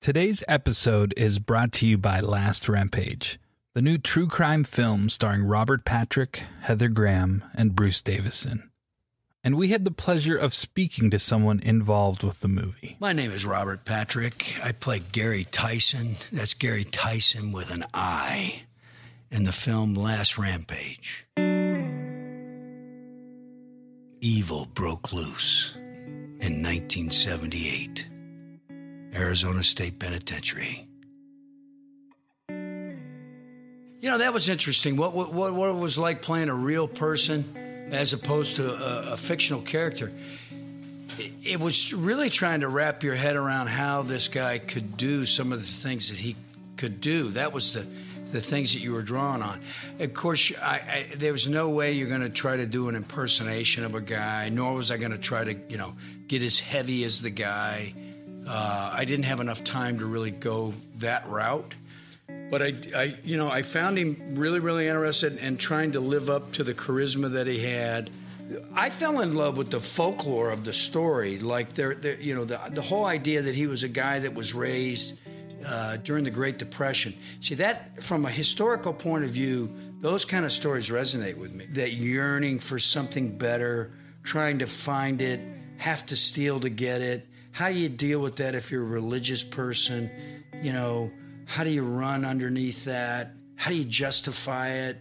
Today's episode is brought to you by Last Rampage, the new true crime film starring Robert Patrick, Heather Graham, and Bruce Davison. And we had the pleasure of speaking to someone involved with the movie. My name is Robert Patrick. I play Gary Tison. That's Gary Tison with an I in the film Last Rampage. Evil broke loose in 1978, Arizona State Penitentiary. You know, that was interesting. What, what, what it was like playing a real person as opposed to a, a fictional character it was really trying to wrap your head around how this guy could do some of the things that he could do. That was the the things that you were drawing on. Of course, I, I, there was no way you're going to try to do an impersonation of a guy. Nor was I going to try to, you know, get as heavy as the guy. Uh, I didn't have enough time to really go that route. But I, I, you know, I found him really, really interested in trying to live up to the charisma that he had. I fell in love with the folklore of the story, like there, you know, the the whole idea that he was a guy that was raised uh, during the Great Depression. See that from a historical point of view, those kind of stories resonate with me. That yearning for something better, trying to find it, have to steal to get it. How do you deal with that if you're a religious person? You know, how do you run underneath that? How do you justify it?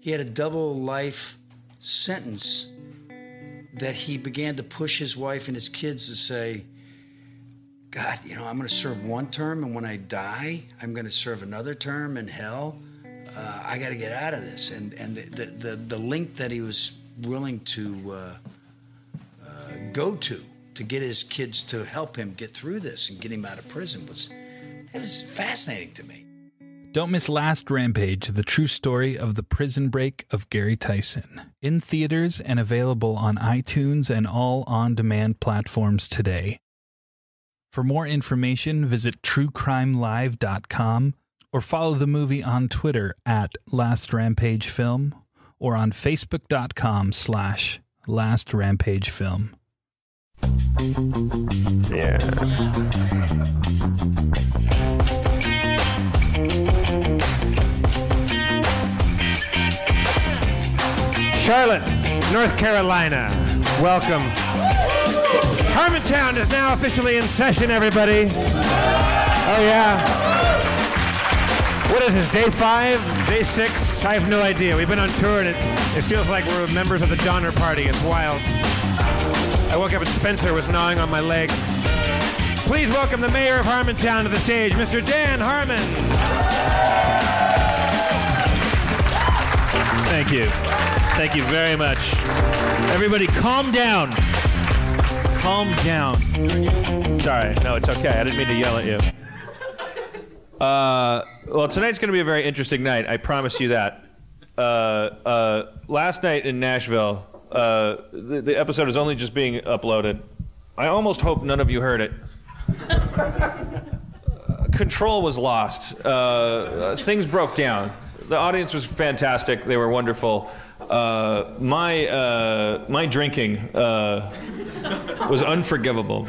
He had a double life sentence that he began to push his wife and his kids to say, God, you know, I'm going to serve one term, and when I die, I'm going to serve another term in hell. Uh, I got to get out of this. And and the the, the link that he was willing to uh, uh, go to to get his kids to help him get through this and get him out of prison was it was fascinating to me. Don't miss Last Rampage, the true story of the prison break of Gary Tison. In theaters and available on iTunes and all on demand platforms today. For more information, visit truecrimelive.com or follow the movie on Twitter at Last Rampage Film or on facebook.com slash Last Rampage Film. Yeah. Charlotte, North Carolina. Welcome. Harmontown is now officially in session, everybody. Oh, yeah. What is this, day five? Day six? I have no idea. We've been on tour and it, it feels like we're members of the Donner Party. It's wild. I woke up and Spencer was gnawing on my leg. Please welcome the mayor of Harmontown to the stage, Mr. Dan Harmon. Thank you. Thank you very much. Everybody, calm down. Calm down. Sorry. No, it's okay. I didn't mean to yell at you. Uh, well, tonight's going to be a very interesting night. I promise you that. Uh, uh, last night in Nashville, uh, the, the episode is only just being uploaded. I almost hope none of you heard it. Control was lost. Uh, uh, things broke down. The audience was fantastic. They were wonderful. Uh, my uh, my drinking uh, was unforgivable.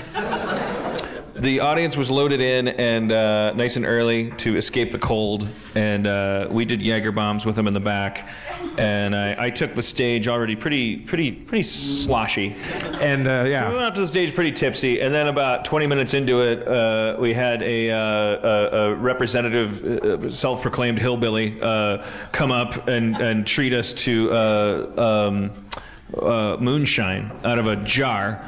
The audience was loaded in and uh, nice and early to escape the cold, and uh, we did Jaeger bombs with them in the back. And I, I took the stage already pretty pretty pretty sloshy. And uh, We went up to the stage pretty tipsy, and then about 20 minutes into it, uh, we had a, uh, a, a representative, uh, self-proclaimed hillbilly, uh, come up and, and treat us to uh, um, uh, moonshine out of a jar,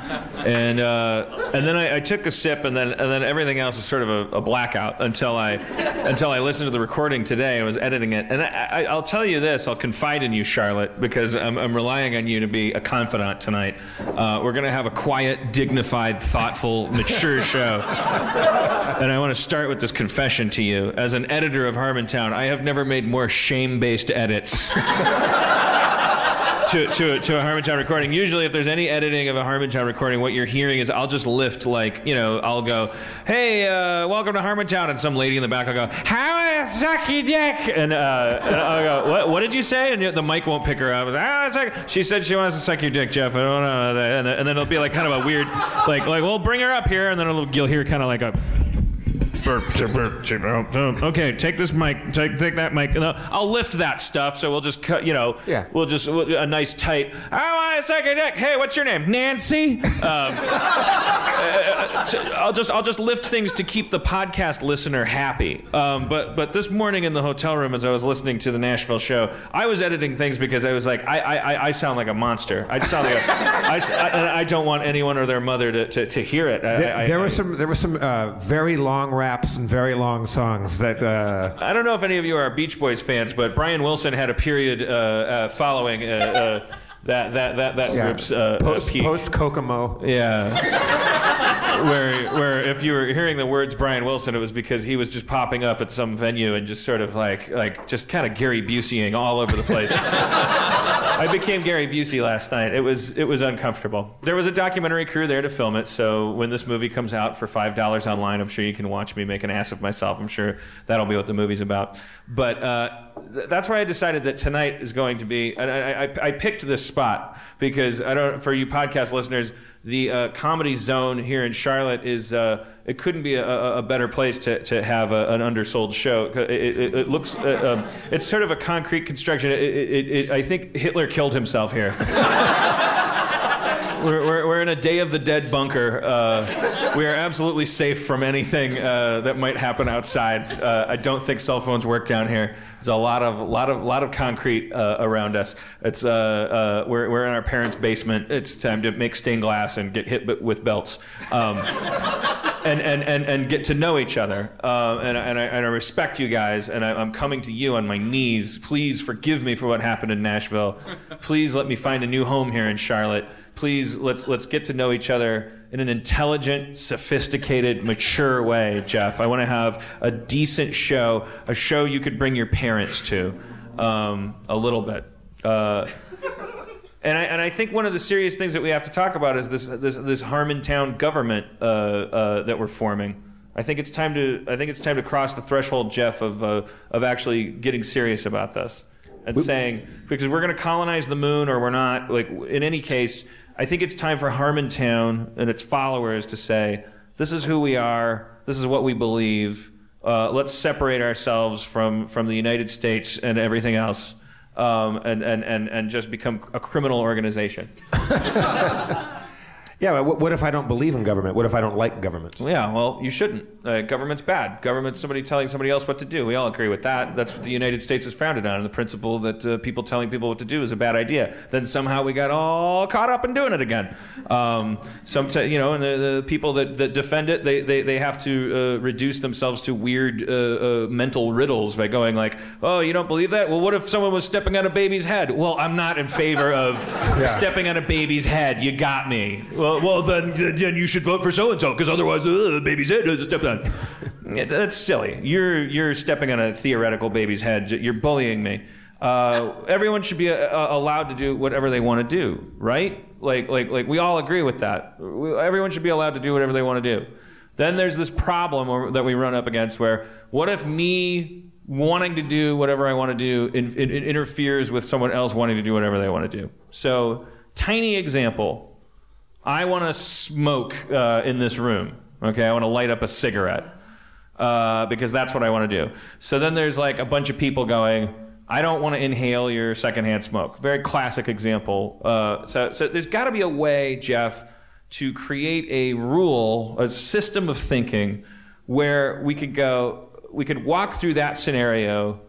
and uh, and then I, I took a sip, and then and then everything else is sort of a, a blackout until I until I listened to the recording today and was editing it. And I, I, I'll tell you this: I'll confide in you, Charlotte, because I'm, I'm relying on you to be a confidant tonight. Uh, we're going to have a quiet, dignified, thoughtful, mature show. And I want to start with this confession to you. As an editor of Harmontown, I have never made more shame based edits. To, to, to a Harmontown recording. Usually, if there's any editing of a Harmontown recording, what you're hearing is I'll just lift, like, you know, I'll go, hey, uh, welcome to Harmontown. And some lady in the back will go, how I suck your dick. And, uh, and I'll go, what, what did you say? And the mic won't pick her up. Ah. She said she wants to suck your dick, Jeff. I don't know. And then, it'll be like kind of a weird, like, like, well, bring her up here. And then you'll hear kind of like a, Okay, take this mic. Take take that mic. I'll- lift that stuff. So we'll just cut. You know. Yeah. We'll just we'll, a nice tight. I want to suck your dick. Hey, what's your name? Nancy. Um, uh, so I'll just I'll just lift things to keep the podcast listener happy. Um, but but this morning in the hotel room, as I was listening to the Nashville show, I was editing things because I was like, I I, I- I sound like a monster. I sound like a, I, I- I don't want anyone or their mother to, to, to hear it. I- there, I- there were some there were some uh, very long raps and very long songs that. Uh, I don't know if any of you are Beach Boys fans, but Brian Wilson had a period uh, uh, following uh, uh, that that that that yeah, group's uh, post peak. post Kokomo. Yeah. where where if you were hearing the words Brian Wilson, it was because he was just popping up at some venue and just sort of like like just kind of Gary Buseying all over the place. I became Gary Busey last night. It was it was uncomfortable. There was a documentary crew there to film it, so when this movie comes out for five dollars online, I'm sure you can watch me make an ass of myself. I'm sure that'll be what the movie's about. But uh, th- that's why I decided that tonight is going to be. And I, I, I picked this spot because I don't. For you podcast listeners, the uh, comedy zone here in Charlotte is. Uh, it couldn't be a, a, better place to, to have a, an undersold show. It, it, it looks. Uh, um, it's sort of a concrete construction. It, I think Hitler killed himself here. We're, we're, we're in a Day of the Dead bunker. Uh, we are absolutely safe from anything uh, that might happen outside. Uh, I don't think cell phones work down here. There's a lot of lot of lot of concrete uh, around us. It's uh, uh, we're we're in our parents' basement. It's time to make stained glass and get hit with belts. Um, and, and, and, and get to know each other. Uh, and, and, I, and I respect you guys, and I, I'm coming to you on my knees. Please forgive me for what happened in Nashville. Please let me find a new home here in Charlotte. Please let's let's get to know each other in an intelligent, sophisticated, mature way, Jeff. I want to have a decent show, a show you could bring your parents to, um, a little bit. Uh, and I, and I think one of the serious things that we have to talk about is this this, this Harmontown government uh, uh, that we're forming. I think it's time to I think it's time to cross the threshold, Jeff, of uh, of actually getting serious about this and saying because we're going to colonize the moon or we're not. Like in any case, I think it's time for Harmontown and its followers to say this is who we are. This is what we believe. Uh, let's separate ourselves from from the United States and everything else um, and, and, and, and just become a criminal organization. Yeah, but what, what if I don't believe in government? What if I don't like government? Yeah, well, you shouldn't. Uh, government's bad. Government's somebody telling somebody else what to do. We all agree with that. That's what the United States is founded on, and the principle that uh, people telling people what to do is a bad idea. Then somehow we got all caught up in doing it again. Um, some, t- you know, and the, the people that, that defend it, they, they, they have to uh, reduce themselves to weird uh, uh, mental riddles by going like, "Oh, you don't believe that? Well, what if someone was stepping on a baby's head?" Well, I'm not in favor of stepping on a baby's head. You got me. Well, well then, then you should vote for so and so because otherwise, uh, the baby's head is stepped on. Yeah, that's silly. You're you're stepping on a theoretical baby's head. You're bullying me. Uh, everyone should be uh, allowed to do whatever they want to do, right? Like like like we all agree with that. We, everyone should be allowed to do whatever they want to do. Then there's this problem that we run up against where what if me wanting to do whatever I want to do in, in interferes with someone else wanting to do whatever they want to do? So, tiny example. I want to smoke uh, in this room. Okay, I want to light up a cigarette uh, because that's what I want to do. So then there's like a bunch of people going, I don't want to inhale your secondhand smoke. Very classic example. Uh, so, so there's got to be a way, Jeff, to create a rule, a system of thinking where we could go, we could walk through that scenario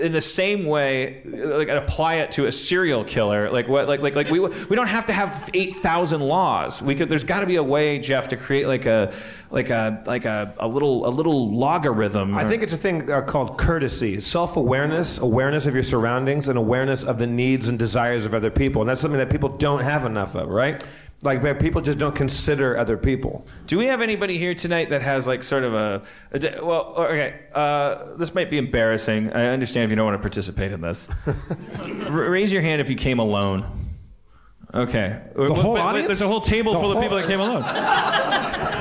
in the same way, like and apply it to a serial killer. Like what? Like like like we we don't have to have eight thousand laws. We could. There's got to be a way, Jeff, to create like a like a like a, a little a little logarithm. I think it's a thing uh, called courtesy, self-awareness, awareness of your surroundings, and awareness of the needs and desires of other people. And that's something that people don't have enough of, right? Like where people just don't consider other people. Do we have anybody here tonight that has like sort of a, a well? Okay, uh, this might be embarrassing. I understand if you don't want to participate in this. R- raise your hand if you came alone. Okay. The whole audience? There's a whole table The full of people that came alone.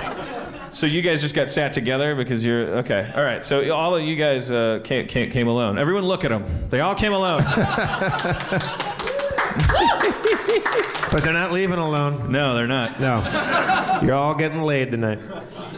So you guys just got sat together because you're okay. All right. So all of you guys uh, came, came came alone. Everyone, look at them. They all came alone. But they're not leaving alone. no, they're not. No. You're all getting laid tonight.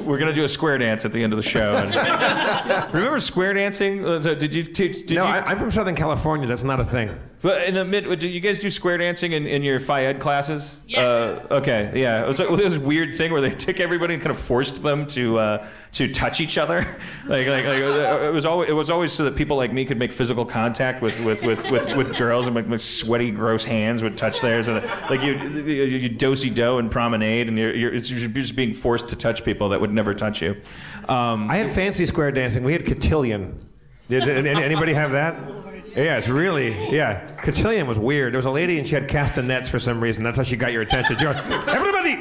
We're gonna do a square dance at the end of the show. And- remember square dancing? Uh, did you teach? Did no, you, I, I'm from Southern California. That's not a thing. But in the mid, did you guys do square dancing in, in your Phys Ed classes? Yes. Uh, okay, yeah. It was like it was this weird thing where they took everybody and kind of forced them to uh, to touch each other. like, like, like it, was, it was always it was always so that people like me could make physical contact with with, with, with, with girls and like, like sweaty, gross hands would touch theirs. And like you you, you dosey do and promenade, and you're, you're, it's, you're just being forced to touch people that would never touch you. Um, I had fancy square dancing. We had cotillion. Did, did anybody have that? Yeah, it's really yeah. Cotillion was weird. There was a lady and she had castanets for some reason. That's how she got your attention. Goes, Everybody,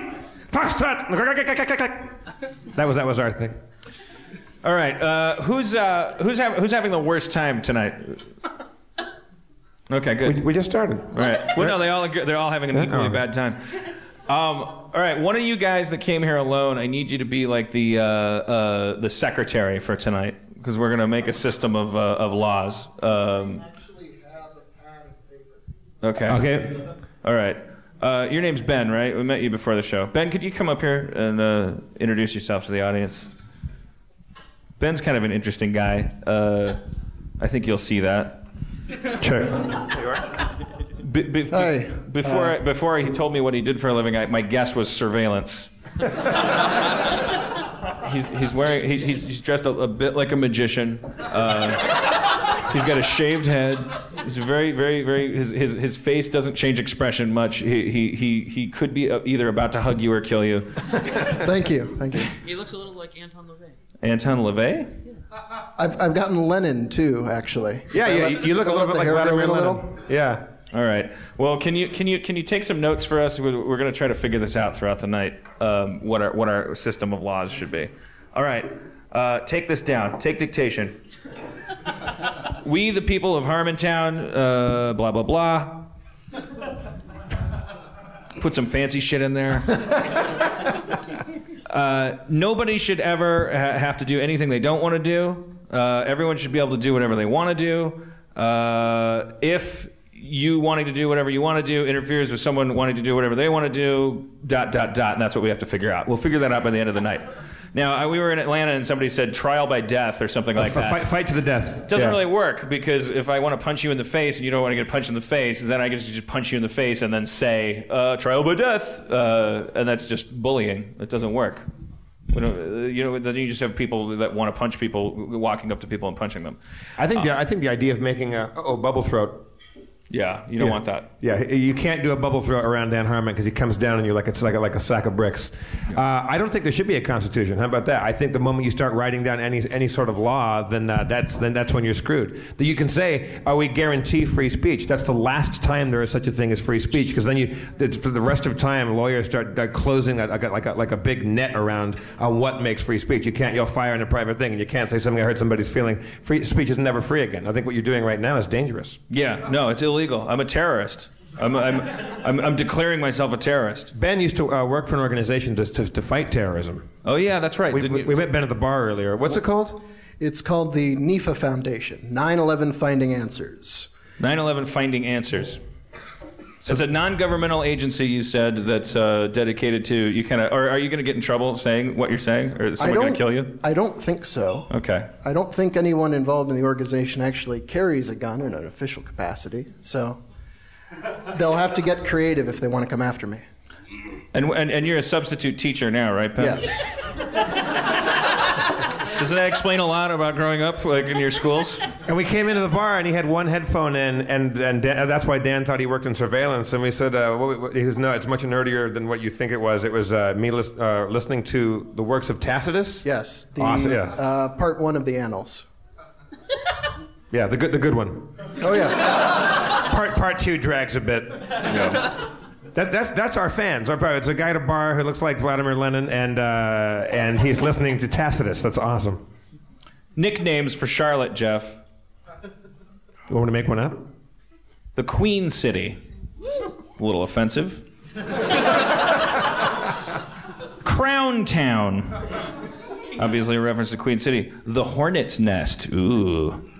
foxtrot. That was that was our thing. all right, uh, who's uh, who's hav- who's having the worst time tonight? Okay, good. We, we just started. All right. Well, no, they all agree, they're all having an equally bad time. Um, all right, one of you guys that came here alone, I need you to be like the uh, uh, the secretary for tonight because we're gonna make a system of uh, of laws. Um, okay. Okay. All right. Uh, your name's Ben, right? We met you before the show. Ben, could you come up here and uh, introduce yourself to the audience? Ben's kind of an interesting guy. Uh, I think you'll see that. Sure. Be, be, Hi. Before Uh, before he told me what he did for a living, I, my guess was surveillance. he's, he's wearing he, he's, he's dressed a, a bit like a magician. Uh, he's got a shaved head. He's very very very his, his, his face doesn't change expression much. He he he, he could be uh, either about to hug you or kill you. Thank you, thank you. He looks a little like Anton LaVey. Anton LaVey? I've, I've gotten Lenin too, actually. Yeah, yeah. You, you look a little bit like Vladimir in Lenin. Yeah. All right. Well, can you can you can you take some notes for us? We're, we're going to try to figure this out throughout the night. Um, what our what our system of laws should be. All right. Uh, take this down. Take dictation. we, the people of Harmontown, uh, blah blah blah. Put some fancy shit in there. Uh, nobody should ever ha- have to do anything they don't want to do. Uh, everyone should be able to do whatever they want to do. Uh, if you wanting to do whatever you want to do interferes with someone wanting to do whatever they want to do, dot, dot, dot, and that's what we have to figure out. We'll figure that out by the end of the night. Now I, we were in Atlanta and somebody said trial by death or something like that. Fight, fight to the death. It doesn't Yeah. really work because if I want to punch you in the face and you don't want to get punched in the face, then I get to just punch you in the face and then say uh, trial by death, uh, and that's just bullying. It doesn't work. We don't, uh, you know, then you just have people that want to punch people walking up to people and punching them. I think the, I think the idea of making a oh bubble throat. Yeah, you don't Yeah. want that. Yeah, you can't do a bubble throw around Dan Harmon because he comes down and you're like it's like a, like a sack of bricks. Uh, I don't think there should be a constitution. How about that? I think the moment you start writing down any any sort of law, then uh, that's then that's when you're screwed. That you can say, "Oh, we guarantee free speech." That's the last time there is such a thing as free speech because then you for the rest of time lawyers start uh, closing a, like a, like a like a big net around uh, what makes free speech. You can't yell fire in a private thing, and you can't say something I hurt somebody's feeling. Free speech is never free again. I think what you're doing right now is dangerous. Yeah, no, it's illegal. I'm a terrorist. I'm, I'm, I'm, I'm declaring myself a terrorist. Ben used to uh, work for an organization to, to, to fight terrorism. Oh yeah, that's right. We, we, we met Ben at the bar earlier. What's it called? It's called the NEFA Foundation, 9/11 Finding Answers. 9/11 Finding Answers. It's a non-governmental agency. You said that's uh, dedicated to you. Kind of, or are you going to get in trouble saying what you're saying, or is someone going to kill you? I don't think so. Okay. I don't think anyone involved in the organization actually carries a gun in an official capacity. So they'll have to get creative if they want to come after me. And, and and you're a substitute teacher now, right, Ben? Yes. Doesn't that explain a lot about growing up, like in your schools? And we came into the bar, and he had one headphone in, and, and Dan, that's why Dan thought he worked in surveillance. And we said, uh, what, what, he goes, no, it's much nerdier than what you think it was. It was uh, me lis- uh, listening to the works of Tacitus. Yes. The Awesome, yeah. uh, part one of the annals. Yeah, the good, the good one. Oh yeah. Part, part two drags a bit. That, that's, that's our fans. Our, it's a guy at a bar who looks like Vladimir Lenin, and, uh, and he's listening to Tacitus. That's awesome. Nicknames for Charlotte, Jeff. You want me to make one up? The Queen City. A little offensive. Crown Town. Obviously a reference to Queen City. The Hornet's Nest. Ooh.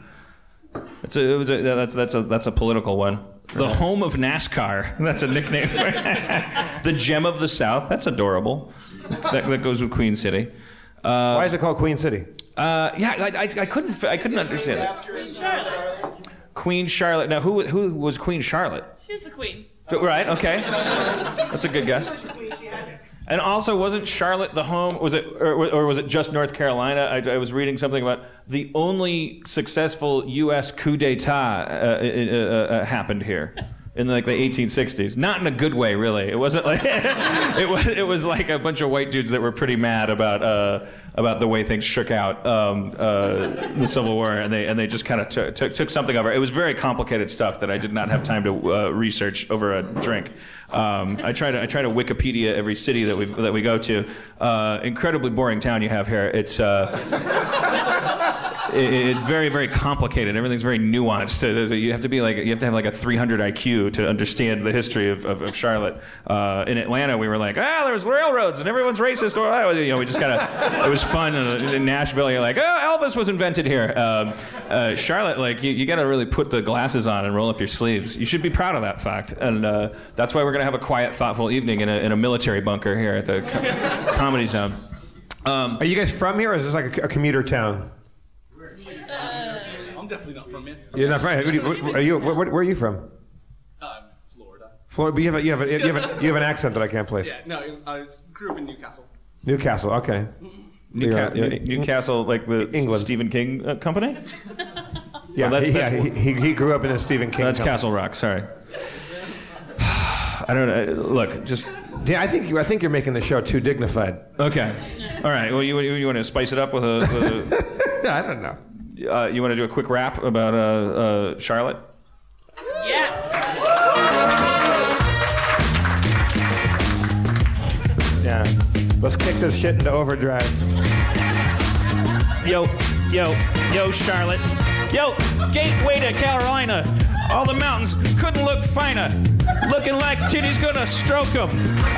That's a, it was a, that's, that's, a, that's a political one. The home of NASCAR. That's a nickname. the Gem of the South. That's adorable. That, that goes with Queen City. Uh, Why is it called Queen City? uh, yeah, I, I, I couldn't I couldn't understand it. Queen Charlotte. Now, who who was Queen Charlotte? She's the queen. Right. Okay. That's a good guess. And also, wasn't Charlotte the home? Was it, or, or was it just North Carolina? I, I was reading something about the only successful U.S. coup d'état uh, uh, uh, uh, happened here in like the 1860s. Not in a good way, really. It wasn't like it was. It was like a bunch of white dudes that were pretty mad about uh, about the way things shook out um, uh, the Civil War, and they and they just kind of took, took took something over. It was very complicated stuff that I did not have time to uh, research over a drink. Um, I try to I try to Wikipedia every city that we that we go to. Uh, incredibly boring town you have here. It's. Uh, it's very very complicated. Everything's very nuanced. You have to be like you have to have like a 300 iq to understand the history of, of, of charlotte. Uh, in atlanta we were like ah there's railroads and everyone's racist. Or ah," you know we just kind of it was fun in nashville. You're like oh elvis was invented here. Um, uh, charlotte like you, you got to really put the glasses on and roll up your sleeves. You should be proud of that fact. And uh, that's why we're to have a quiet thoughtful evening in a, in a military bunker here at the co- comedy zone. Um, Are you guys from here, or is this like a, a commuter town? I'm definitely not from here. You're not from. Who do you- where- Are you? Where, where are you from? I'm Florida. Florida. But you have a, you have a, you have a, you have an accent that I can't place. Yeah, no, I was, grew up in Newcastle. Newcastle. Okay. Newca- Yeah, yeah. Newcastle, like the England. Stephen King uh, company. Yeah, that's- he, that's- yeah, he, he, he grew up in a Stephen King. That's company. Castle Rock. Sorry. I don't know. Look, just Yeah, I think you, I think you're making the show too dignified. okay. All right. Well, you you, want to spice it up with a. With I don't know. A uh, you want to do a quick rap about uh, uh, Charlotte? Yes. Yeah. Let's kick this shit into overdrive. Yo, yo, yo, Charlotte. Yo, gateway to Carolina. All the mountains couldn't look finer. Looking like titty's gonna stroke 'em.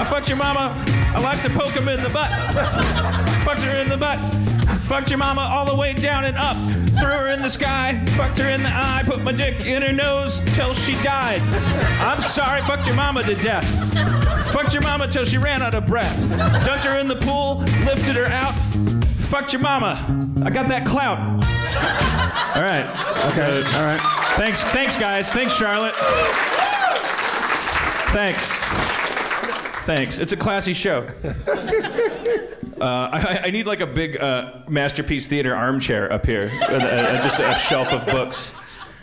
I fucked your mama. I like to poke 'em in the butt. fucked her in the butt. Fucked your mama all the way down and up. Threw her in the sky. Fucked her in the eye. Put my dick in her nose till she died. I'm sorry, fucked your mama to death. Fucked your mama till she ran out of breath. Dunked her in the pool, lifted her out. Fucked your mama. I got that clout. All right. Okay. All right. Thanks, thanks, guys. Thanks, Charlotte. Thanks. Thanks. It's a classy show. Uh, I, I need like a big uh, masterpiece theater armchair up here, uh, uh, just a shelf of books.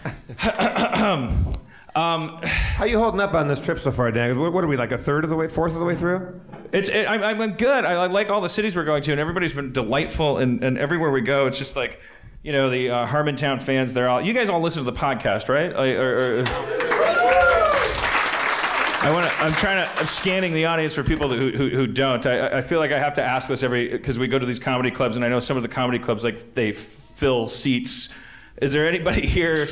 um, How you holding up on this trip so far, Dan? What, what are we like a third of the way, fourth of the way through? It's it, I'm, I'm good. I, I like all the cities we're going to, and everybody's been delightful. And, and everywhere we go, it's just like, you know, the uh, Harmontown fans. They're all. You guys all listen to the podcast, right? I, or, or, I want to. I'm trying to. I'm scanning the audience for people who who, who don't. I, I feel like I have to ask this every because we go to these comedy clubs, and I know some of the comedy clubs like they fill seats. Is there anybody here?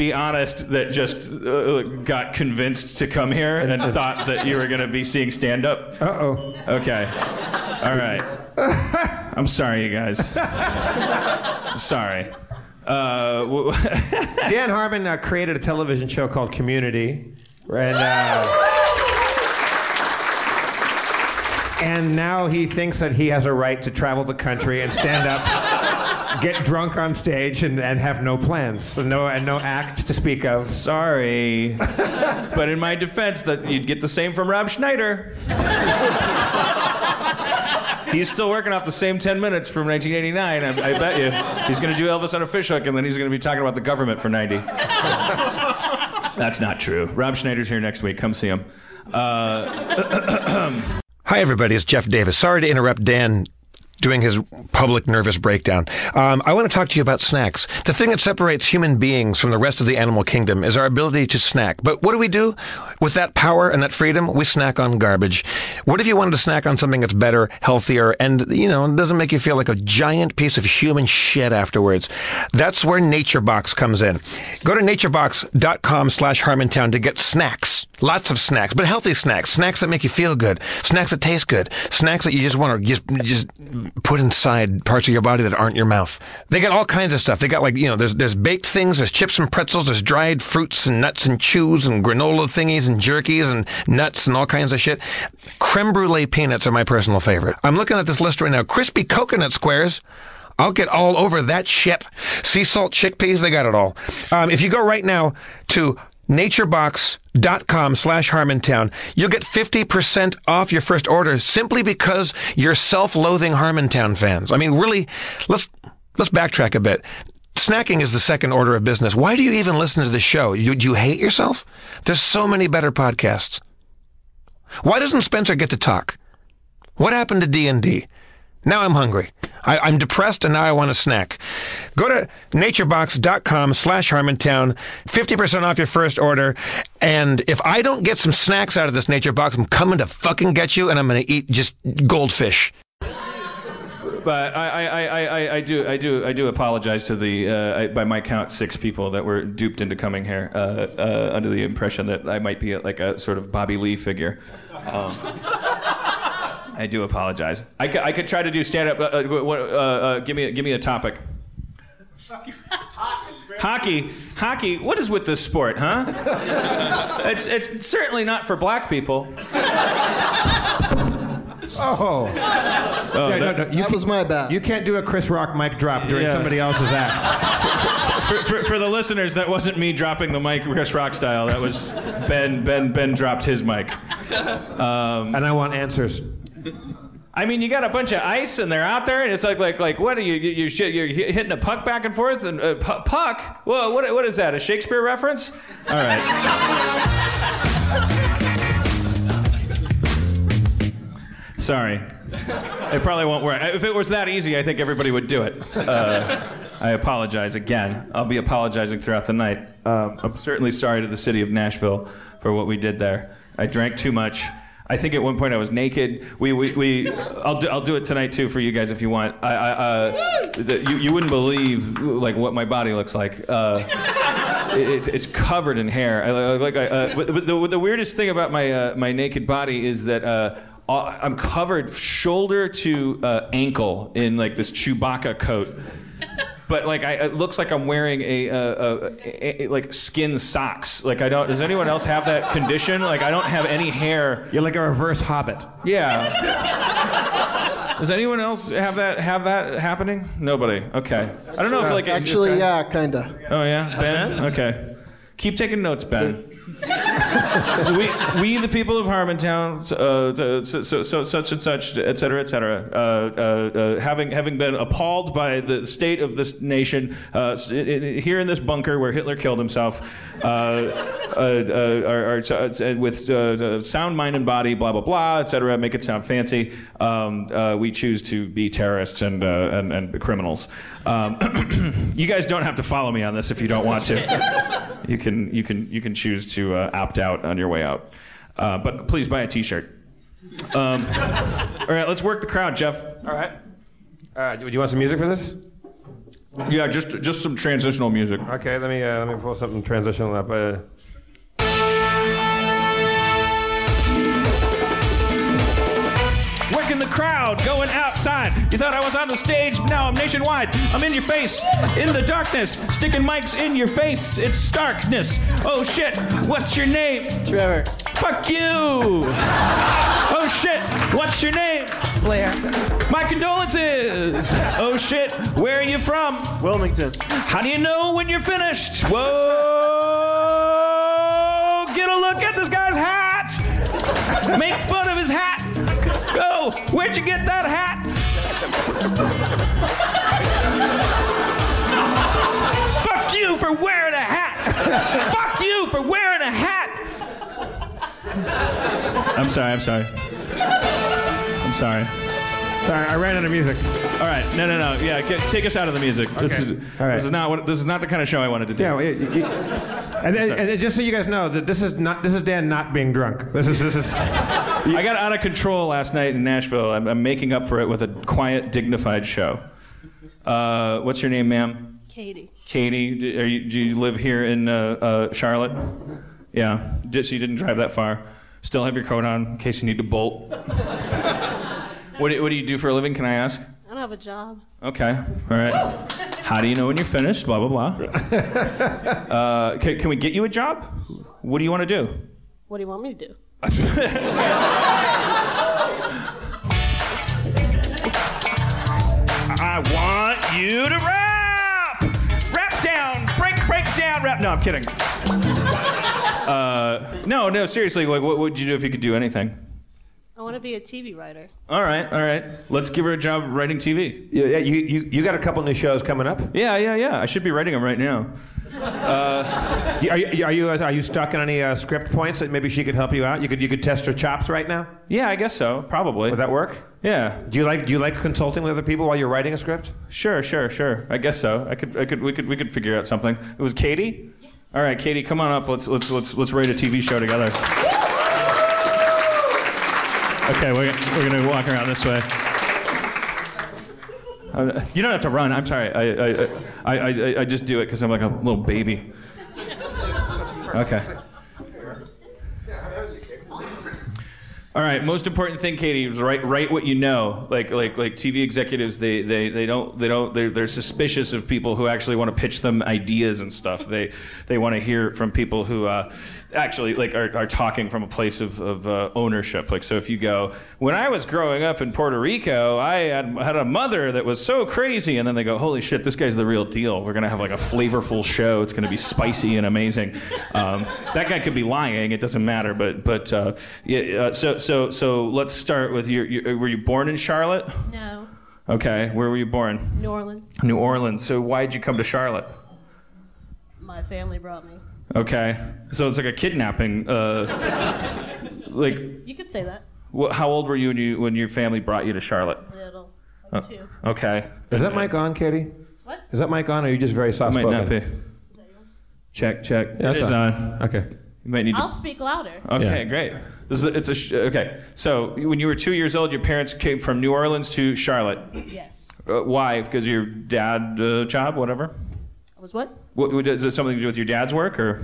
Be honest, that just uh, got convinced to come here and thought that you were going to be seeing stand up. Uh oh. Okay. All right. I'm sorry, you guys. I'm sorry. Uh, w- Dan Harmon uh, created a television show called Community, and uh, and now he thinks that he has a right to travel the country and stand up, get drunk on stage, and, and have no plans, so no and no act to speak of. sorry. but in my defense, that you'd get the same from Rob Schneider. He's still working off the same 10 minutes from 1989, I, I bet you. He's going to do Elvis on a fishhook, and then he's going to be talking about the government for 90. That's not true. Rob Schneider's here next week. Come see him. Uh, Hi, everybody. It's Jeff Davis. Sorry to interrupt Dan doing his public nervous breakdown. Um, I want to talk to you about snacks. The thing that separates human beings from the rest of the animal kingdom is our ability to snack. But what do we do with that power and that freedom? We snack on garbage. What if you wanted to snack on something that's better, healthier, and, you know, doesn't make you feel like a giant piece of human shit afterwards? That's where NatureBox comes in. Go to naturebox.com slash Harmontown to get snacks. Lots of snacks, but healthy snacks. Snacks that make you feel good. Snacks that taste good. Snacks that you just want to just, just put inside parts of your body that aren't your mouth. They got all kinds of stuff. They got like, you know, there's, there's baked things, there's chips and pretzels, there's dried fruits and nuts and chews and granola thingies and jerkies and nuts and all kinds of shit. Creme brulee peanuts are my personal favorite. I'm looking at this list right now. Crispy coconut squares. I'll get all over that shit. Sea salt chickpeas, they got it all. Um, if you go right now to naturebox.com slash Harmontown, you'll get 50% off your first order simply because you're self-loathing Harmontown fans. I mean, really, let's, let's backtrack a bit. Snacking is the second order of business. Why do you even listen to the show? You, do you hate yourself? There's so many better podcasts. Why doesn't Spencer get to talk? What happened to D&D? Now I'm hungry. I, I'm depressed and now I want a snack. Go to naturebox.com slash Harmontown, 50% off your first order. And if I don't get some snacks out of this nature box, I'm coming to fucking get you and I'm going to eat just goldfish. but I, I, I, I, I do I do I do apologize to the uh, I, by my count six people that were duped into coming here uh, uh, under the impression that I might be like a sort of Bobby Lee figure. Um, I do apologize. I could, I could try to do stand up. Uh, uh, uh, uh, give me a, give me a topic. Hockey, hockey. What is with this sport, huh? it's it's certainly not for black people. Oh. Yeah, no, no, you That can- was my bad. You can't do a Chris Rock mic drop during Yeah. somebody else's act. for, for, for the listeners, that wasn't me dropping the mic Chris Rock style. That was Ben. Ben. Ben dropped his mic. and I want answers. I mean, you got a bunch of ice, and they're out there, and it's like, like, like, what are you? You you're hitting a puck back and forth, and uh, pu- puck. Well, what what is that? A Shakespeare reference? All right. Sorry. It probably won't work. If it was that easy, I think everybody would do it. Uh, I apologize again. I'll be apologizing throughout the night. Um, I'm certainly sorry to the city of Nashville for what we did there. I drank too much. I think at one point I was naked. We, we, we I'll, do, I'll do it tonight too for you guys if you want. I, I, uh, the, you, you wouldn't believe like what my body looks like. Uh, it's, it's covered in hair. I, like I, uh, but, but the, the weirdest thing about my uh, my naked body is that uh, I'm covered shoulder to uh, ankle in like this Chewbacca coat. But like I, it looks like I'm wearing a, a, a, a, a like skin socks. Like I don't. Does anyone else have that condition? Like I don't have any hair. You're like a reverse hobbit. Yeah. Does anyone else have that have that happening? Nobody. Okay. I don't know if like it's- Actually, it's- yeah, kinda. Oh yeah, Ben. Okay. Keep taking notes, Ben. we, we, the people of Harmontown, uh, so, so, so, such and such, et cetera, et cetera, uh, uh, uh, having, having been appalled by the state of this nation uh, here in this bunker where Hitler killed himself, uh, are, are, with sound mind and body, blah, blah, blah, et cetera, make it sound fancy, um, we choose to be terrorists and, and, and criminals. Um, you guys don't have to follow me on this if you don't want to. You can you can you can choose to uh, opt out on your way out. Uh, but please buy a T-shirt. Um, all right, let's work the crowd, Jeff. All right. Uh, do you want some music for this? Yeah, just just some transitional music. Okay, let me uh, let me pull something transitional up. Crowd, going outside. You thought I was on the stage, but now I'm nationwide. I'm in your face, in the darkness, sticking mics in your face. It's starkness. Oh shit, what's your name? Trevor. Fuck you. Oh shit, what's your name? Blair. My condolences. Oh shit, where are you from? Wilmington. How do you know when you're finished? Whoa! Get a look at this guy's hat. Make fun of his hat. Go. Where'd you get that hat? Fuck you for wearing a hat. Fuck you for wearing a hat. I'm sorry. I'm sorry. I'm sorry. sorry, I ran out of music. All right, no, no, no. Yeah, get, take us out of the music. This Okay. is All right. this is not what this is not the kind of show I wanted to do. Yeah, well, you- you- and, then, and just so you guys know that this is not this is Dan not being drunk. This is this is. I got out of control last night in Nashville. I'm, I'm making up for it with a quiet, dignified show. Uh, what's your name, ma'am? Katie. Katie. Do, are you, do you live here in uh, uh, Charlotte? Yeah. Just so you didn't drive that far. Still have your coat on in case you need to bolt. what, do, what do you do for a living? Can I ask? I don't have a job. Okay. All right. How do you know when you're finished? Blah blah blah. Uh, can, can we get you a job? What do you want to do? What do you want me to do? I want you to rap. Rap down. Break break down. Rap. No, I'm kidding. Uh, no, no, seriously. Like, what would you do if you could do anything? I want to be a TV writer. All right, all right. Let's give her a job writing TV. Yeah, yeah, you, you you got a couple new shows coming up. Yeah, yeah, yeah. I should be writing them right now. You- Are you are you, uh, are you stuck in any uh, script points that maybe she could help you out? You could you could test her chops right now. Yeah, I guess so. Probably. Would that work? Yeah. Do you like do you like consulting with other people while you're writing a script? Sure, sure, sure. I guess so. I could, I could, we could, we could figure out something. It was Katie. All right, Katie, come on up. Let's, let's, let's, let's write a TV show together. Okay, we're, we're gonna walk around this way. Uh, you don't have to run. I'm sorry. I, I, I, I, I just do it because I'm like a little baby. Okay. All right. Most important thing, Katie, is write write what you know. Like like like TV executives, they they, they don't they don't they're, they're suspicious of people who actually want to pitch them ideas and stuff. They they want to hear from people who uh, actually like are, are talking from a place of, of uh, ownership. Like so, if you go, when I was growing up in Puerto Rico, I had had a mother that was so crazy, and then they go, holy shit, this guy's the real deal. We're gonna have like a flavorful show. It's gonna be spicy and amazing. Um, that guy could be lying. It doesn't matter. But but uh, yeah. Uh, so so so let's start with your, your. Were you born in Charlotte? No. Okay. Where were you born? New Orleans. New Orleans. So why'd you come to Charlotte? My family brought me. Okay. So it's like a kidnapping. Uh, like, You could say that. wh- how old were you when you when your family brought you to Charlotte? Little. Oh, Like two. okay. Is that mic on, Katie? What? Is that mic on, or are you just very It soft might not be. Check check. Yeah, it it's is on. on. Okay. You might need. I'll speak louder. Okay, Yeah. great. This is a, it's a sh- okay. So when you were two years old, your parents came from New Orleans to Charlotte. Yes. Uh, why? Because your dad uh, job, whatever. I was what? What, what- is it something to do with your dad's work or?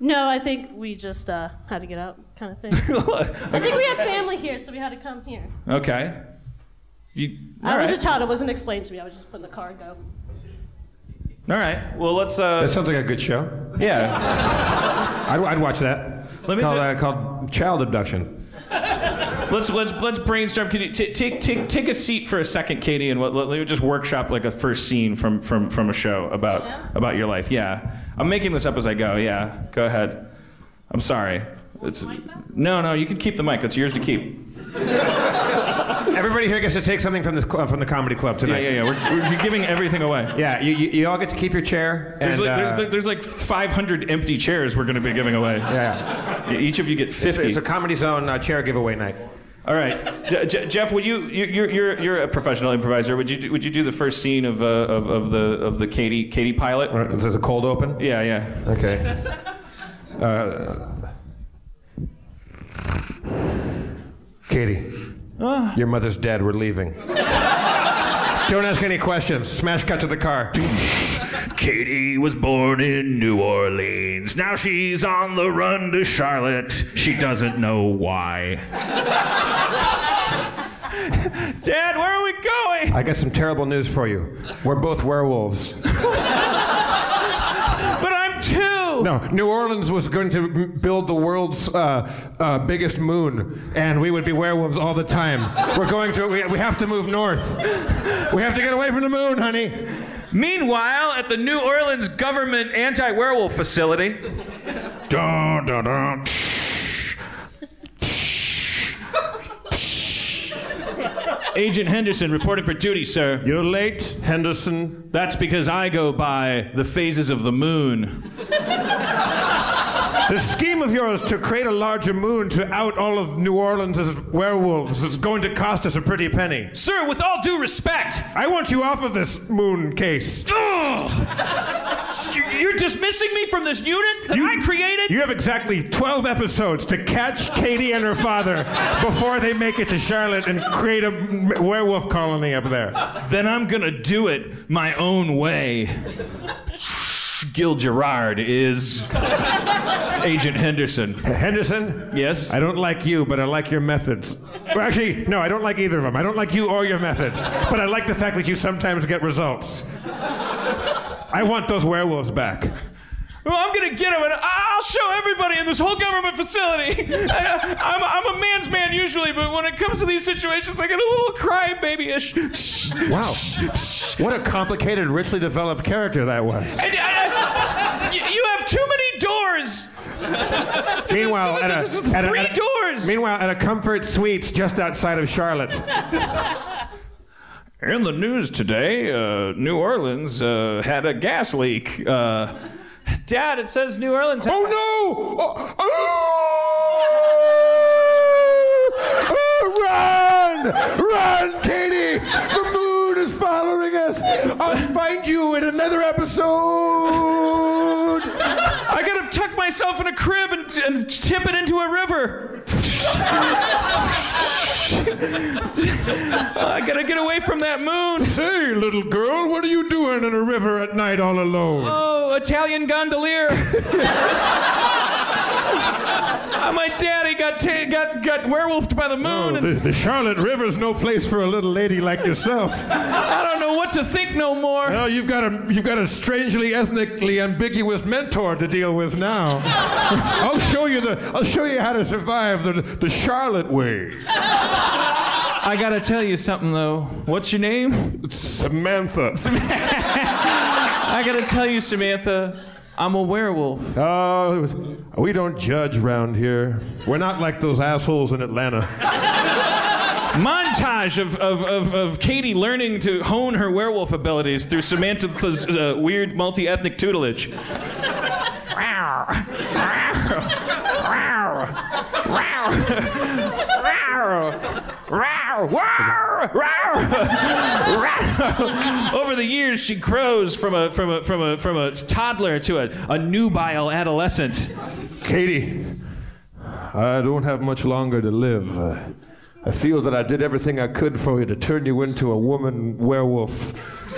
No, I think we just uh, had to get out, kind of thing. I think we had family here, so we had to come here. Okay. You, I all was right. a child. It wasn't explained to me. I was just put in the car and go. All right. Well, let's. Uh, That sounds like a good show. yeah. I'd, I'd watch that. Let me called, ju- uh, called Child Abduction. Let's let's let's brainstorm. Can you t- take take take a seat for a second, Katie, and let, let me just workshop like a first scene from from from a show about about your life. Yeah, I'm making this up as I go. Yeah, go ahead. I'm sorry. It's no no. You can keep the mic. It's yours to keep. Everybody here gets to take something from this cl- from the comedy club tonight. yeah yeah. We're, we're giving everything away. Yeah, you, you, you all get to keep your chair. There's and, like, uh, there's, there's like 500 empty chairs we're going to be giving away. yeah. Each of you get It's, 50. it's a comedy zone uh, chair giveaway night. All right, Je- Je- Jeff, would you, you you're, you're you're a professional improviser. Would you do, would you do the first scene of uh, of, of the of the Katie Katie pilot? Right, Is this a cold open? Yeah, yeah. Okay. Uh, Katie, your mother's dead. We're leaving. Don't ask any questions. Smash cut to the car. Katie was born in New Orleans. Now she's on the run to Charlotte. She doesn't know why. Dad, where are we going? I got some terrible news for you. We're both werewolves. But I'm two. No, New Orleans was going to m- build the world's uh, uh, biggest moon, and we would be werewolves all the time. We're going to, we, we have to move north. We have to get away from the moon, honey. Meanwhile, at the New Orleans government anti-werewolf facility, Dun, dun, dun. Agent Henderson reporting for duty, sir. You're late, Henderson. That's because I go by the phases of the moon. The scheme of yours to create a larger moon to out all of New Orleans as werewolves is going to cost us a pretty penny. Sir, with all due respect, I want you off of this moon case. you're dismissing me from this unit that I created? You have exactly 12 episodes to catch Katie and her father before they make it to Charlotte and create a werewolf colony up there. Then I'm gonna do it my own way. Gil Gerard is Agent Henderson. Henderson? Yes? I don't like you, but I like your methods. Well, actually, no, I don't like either of them. I don't like you or your methods. But I like the fact that you sometimes get results. I want those werewolves back. Well, I'm gonna get him, and I'll show everybody in this whole government facility. I, I'm, I'm a man's man usually, but when it comes to these situations, I get a little crybaby-ish. Wow. What a complicated, richly developed character that was. And, uh, y- you have too many doors. Meanwhile, at a, at a- at a- doors. Meanwhile, at a Comfort Suites just outside of Charlotte. In the news today, uh, New Orleans uh, had a gas leak. Uh, Dad, it says New Orleans. Oh no! Oh, oh, oh! run! Run, Katie! The moon is following us! I'll find you in another episode! I gotta tuck myself in a crib and, and tip it into a river. I gotta get away from that moon. Say, little girl, what are you doing in a river at night all alone? Oh, Italian gondolier. My daddy got ta- got got werewolfed by the moon, Oh, the, the Charlotte River's no place for a little lady like yourself. I don't know what to think no more. Well, you've got a you've got a strangely ethnically ambiguous mentor to deal with now. I'll show you the I'll show you how to survive the the Charlotte way. I gotta tell you something though. What's your name? Samantha. Samantha. I gotta tell you, Samantha. I'm a werewolf. Oh, we don't judge round here. We're not like those assholes in Atlanta. montage of, of, of, of Katie learning to hone her werewolf abilities through Samantha's uh, weird multi ethnic tutelage. Over the years, she grows from a, from a, from a, from a toddler to a, a nubile adolescent. Katie, I don't have much longer to live. I feel that I did everything I could for you to turn you into a woman werewolf.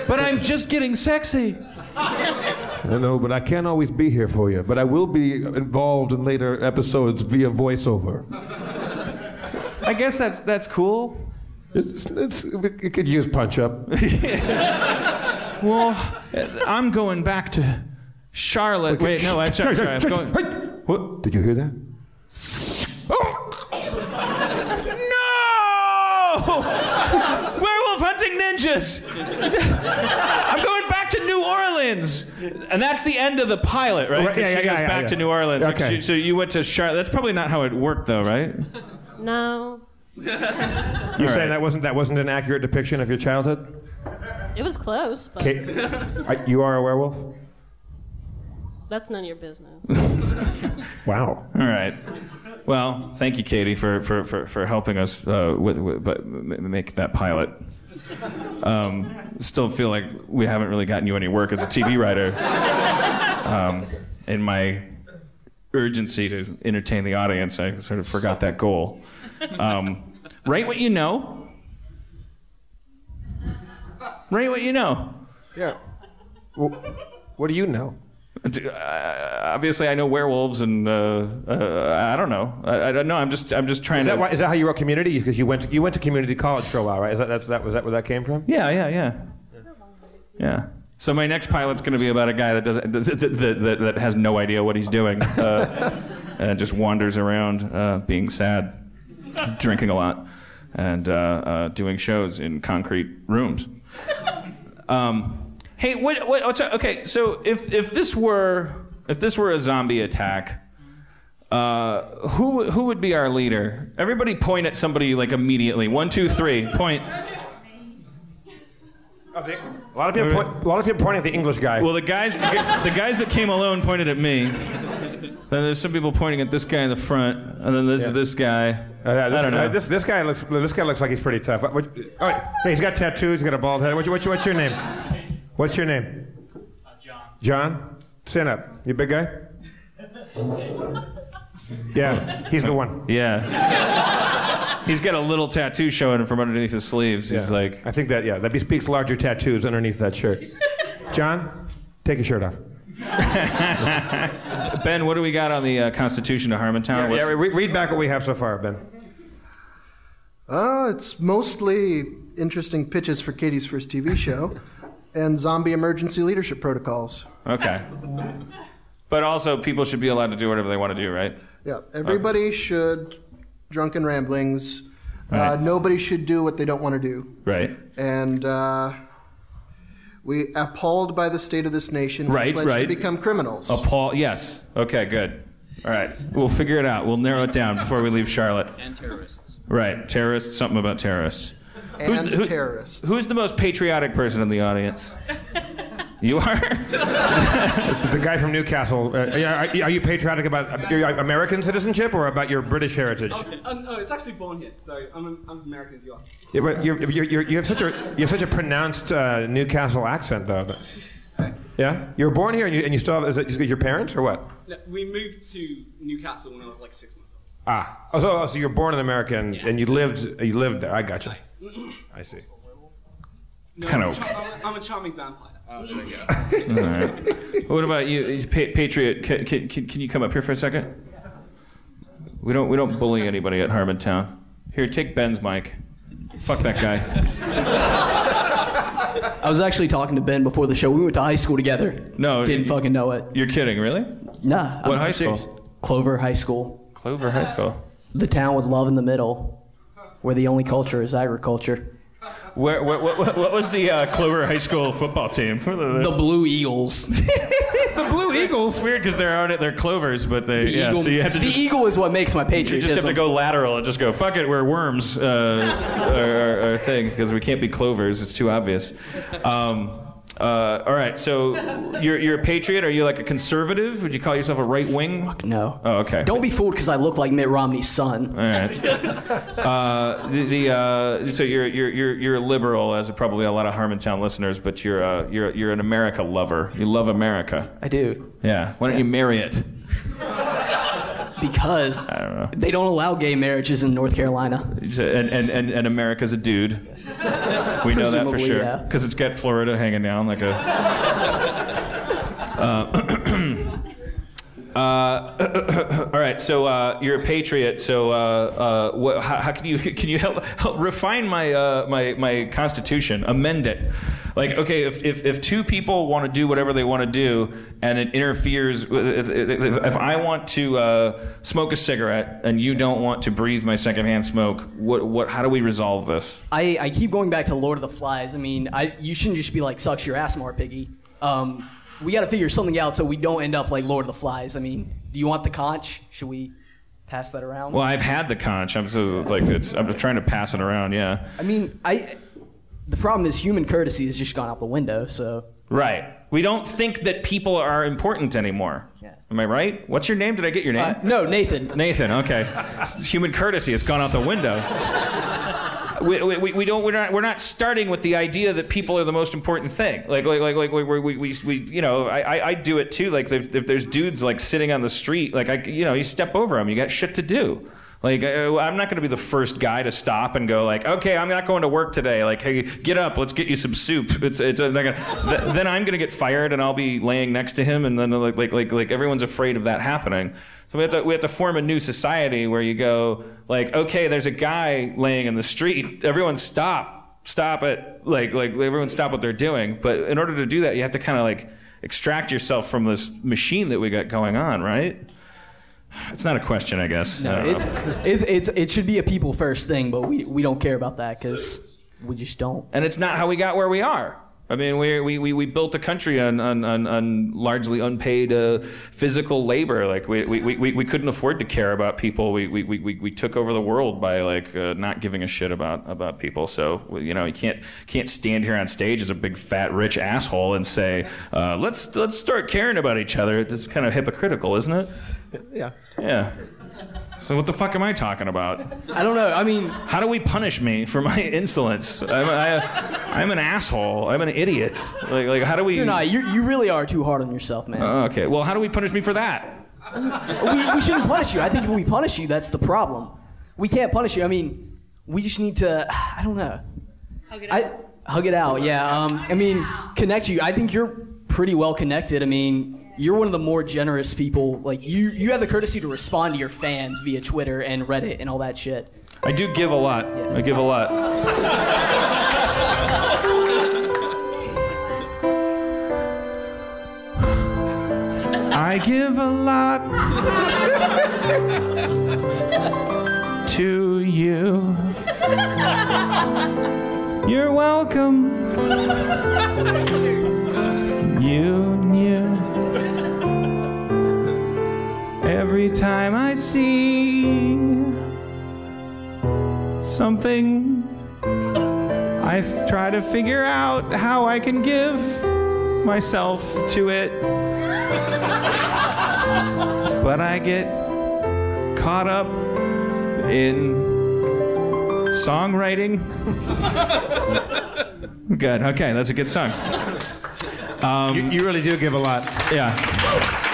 But I'm just getting sexy. I know, but I can't always be here for you. But I will be involved in later episodes via voiceover. I guess that's, that's cool. It's, it's, it could use punch up. Well, I'm going back to Charlotte. Wait, no, I'm sorry. sorry I'm going. What? Did you hear that? No! Werewolf hunting ninjas. I'm going back to New Orleans, and that's the end of the pilot, right? Right, yeah, 'Cause yeah, she goes yeah, back yeah. to New Orleans. Okay. So, so you went to Charlotte. That's probably not how it worked, though, right? No, You All saying that wasn't that wasn't an accurate depiction of your childhood? it was close, but Kate, I- you are a werewolf. that's none of your business. Wow. All right. Well, thank you, Katie, for for, for, for helping us uh, with, with but m- make that pilot. Um, still feel like we haven't really gotten you any work as a TV writer. Um, in my urgency to entertain the audience, I sort of forgot that goal. Um, write what you know. Write what you know. Yeah. Well, what do you know? Uh, obviously, I know werewolves, and uh, uh, I don't know. I, I don't know. I'm just, I'm just trying Is that, to. why, is that how you wrote Community? Because you went to, you went to community college for a while, right? Is that, that's, that was that where that came from? Yeah, yeah, yeah. Yeah. So my next pilot's going to be about a guy that doesn't that, that, that, that has no idea what he's doing, uh, and just wanders around, uh, being sad, drinking a lot, and uh, uh, doing shows in concrete rooms. Um, hey, what, what, what's okay? So if if this were if this were a zombie attack. Uh, who who would be our leader? Everybody point at somebody like immediately. One, two, three. Point. A lot of people, point, a lot of people pointing at the English guy. Well, the guys, the, guys that came alone pointed at me. Then there's some people pointing at this guy in the front, and then there's Yeah. this guy. Uh, yeah, this, I don't know. uh, this, this guy looks this guy looks like he's pretty tough. What, what, oh, he's got tattoos. He's got a bald head. Your- what's your name? What's your name? John. John, stand up. You a big guy? Yeah, he's the one. yeah. He's got a little tattoo showing from underneath his sleeves. He's Yeah. like, I think that yeah, that bespeaks larger tattoos underneath that shirt. John, take your shirt off. Ben, what do we got on the uh, Constitution of Harmontown? Yeah, What's- re- read back what we have so far, Ben. Uh, it's mostly interesting pitches for Katie's first TV show and zombie emergency leadership protocols. Okay. But also, people should be allowed to do whatever they want to do, right? Yeah, everybody should drunken ramblings. Right. Uh, nobody should do what they don't want to do. Right. And uh, we appalled by the state of this nation. Right, pledge right. To become criminals. Appalled. Yes. Okay, good. All right. We'll figure it out. We'll narrow it down before we leave Charlotte. And terrorists. Right. Terrorists, something about terrorists. And the, who- terrorists. Who's the most patriotic person in the audience? You are? The guy from Newcastle. Uh, are, are you patriotic about your American citizenship or about your British heritage? Uh, no, it's actually born here, so I'm, I'm as American as you are. Yeah, but you're, you're, you're, you have such a you have such a pronounced uh, Newcastle accent, though. Yeah, you were born here, and you, and you still have. Is it is it your parents or what? No, we moved to Newcastle when I was like six months old. Ah, oh, so, oh, so you're born in America, and, and you lived you lived there. I got you. I see. No, Kind I'm, of. a char- I'm a charming vampire. Oh, there we go. All right. What about you, pa- Patriot? Can, can, can can you come up here for a second? We don't we don't bully anybody at Harmontown. Here, take Ben's mic. Fuck that guy. I was actually talking to Ben before the show. We went to high school together. No, Didn't you- fucking know it. You're kidding, really? Nah. What I'm high serious. school? Clover High School. Clover High School. The town with love in the middle, where the only culture is agriculture. Where, where, what, what, what was the uh, Clover High School football team? The Blue Eagles. the Blue Eagles. Weird because they're out at their clovers, but they The yeah. eagle, so you have to the just, eagle is what makes my you patriotism. just have to go lateral and just go fuck it. We're worms. Uh, our, our, our thing because we can't be clovers. It's too obvious. Um, uh, all right. So you're you're a patriot. Are you like a conservative? Would you call yourself a right wing? No. Oh, okay. Don't be fooled because I look like Mitt Romney's son. All right. Uh, the the uh, so you're you're you're you're a liberal, as probably a lot of Harmontown listeners, but you're uh, you're you're an America lover. You love America. I do. Yeah. Why don't you marry it? Because I don't know. they don't allow gay marriages in North Carolina. And and and, and America's a dude. We know that for Presumably, sure yeah. because it's got Florida hanging down like a. Uh, uh, all right, so uh, you're a patriot. So, uh, uh, what, how, how can you can you help, help refine my uh, my my constitution, amend it? Like, okay, if, if, if two people want to do whatever they want to do and it interferes, if, if, if I want to uh, smoke a cigarette and you don't want to breathe my secondhand smoke, what, what, how do we resolve this? I, I keep going back to Lord of the Flies. I mean, I, you shouldn't just be like, sucks your ass more, piggy. Um, we got to figure something out so we don't end up like Lord of the Flies. I mean, do you want the conch? Should we pass that around? Well, I've had the conch. I'm so, like, it's, I'm just trying to pass it around, yeah. I mean, I. The problem is human courtesy has just gone out the window. So Right. We don't think that people are important anymore. Yeah. Am I right? What's your name? Did I get your name? uh, no, Nathan. Nathan. Okay. Human courtesy has gone out the window. We, we, we don't we're not we're not starting with the idea that people are the most important thing. Like like like like we we, we, we you know I, I do it too. Like if, if there's dudes like sitting on the street like I you know you step over them you got shit to do like uh, I'm not going to be the first guy to stop and go like, okay, I'm not going to work today. Like, hey, get up, let's get you some soup. It's it's uh, gonna, th- then I'm going to get fired and I'll be laying next to him, and then like like like like everyone's afraid of that happening. So we have to we have to form a new society where you go like, okay, there's a guy laying in the street. Everyone stop, stop it. Like like everyone stop what they're doing. But in order to do that, you have to kind of like extract yourself from this machine that we got going on, right? It's not a question, I guess. no, I don't it's, it's it's it should be a people first thing, but we we don't care about that because we just don't. and it's not how we got where we are. I mean, we we we, we built a country on on, on, on largely unpaid uh, physical labor. Like we, we, we, we couldn't afford to care about people. We we, we, we took over the world by like uh, not giving a shit about about people. So you know, you can't can't stand here on stage as a big fat rich asshole and say uh, let's let's start caring about each other. It's kind of hypocritical, isn't it? Yeah. Yeah. So what the fuck am I talking about? I don't know. I mean, How do we punish me for my insolence? I'm, I, I'm an asshole. I'm an idiot. Like, like how do we? you're not. You you really are too hard on yourself, man. Oh, okay. Well, how do we punish me for that? we, we shouldn't punish you. I think if we punish you, that's the problem. We can't punish you. I mean, we just need to. I don't know. Hug it I out. hug it out. Yeah. Um. I mean, connect you. I think you're pretty well connected. I mean, you're one of the more generous people. Like you, you have the courtesy to respond to your fans via Twitter and Reddit and all that shit. I do give a lot. I give a lot. I give a lot to you. You're welcome. You, you. Time I see something, I try to figure out how I can give myself to it. but I get caught up in songwriting. good. Okay, that's a good song. you, you really do give a lot. Yeah.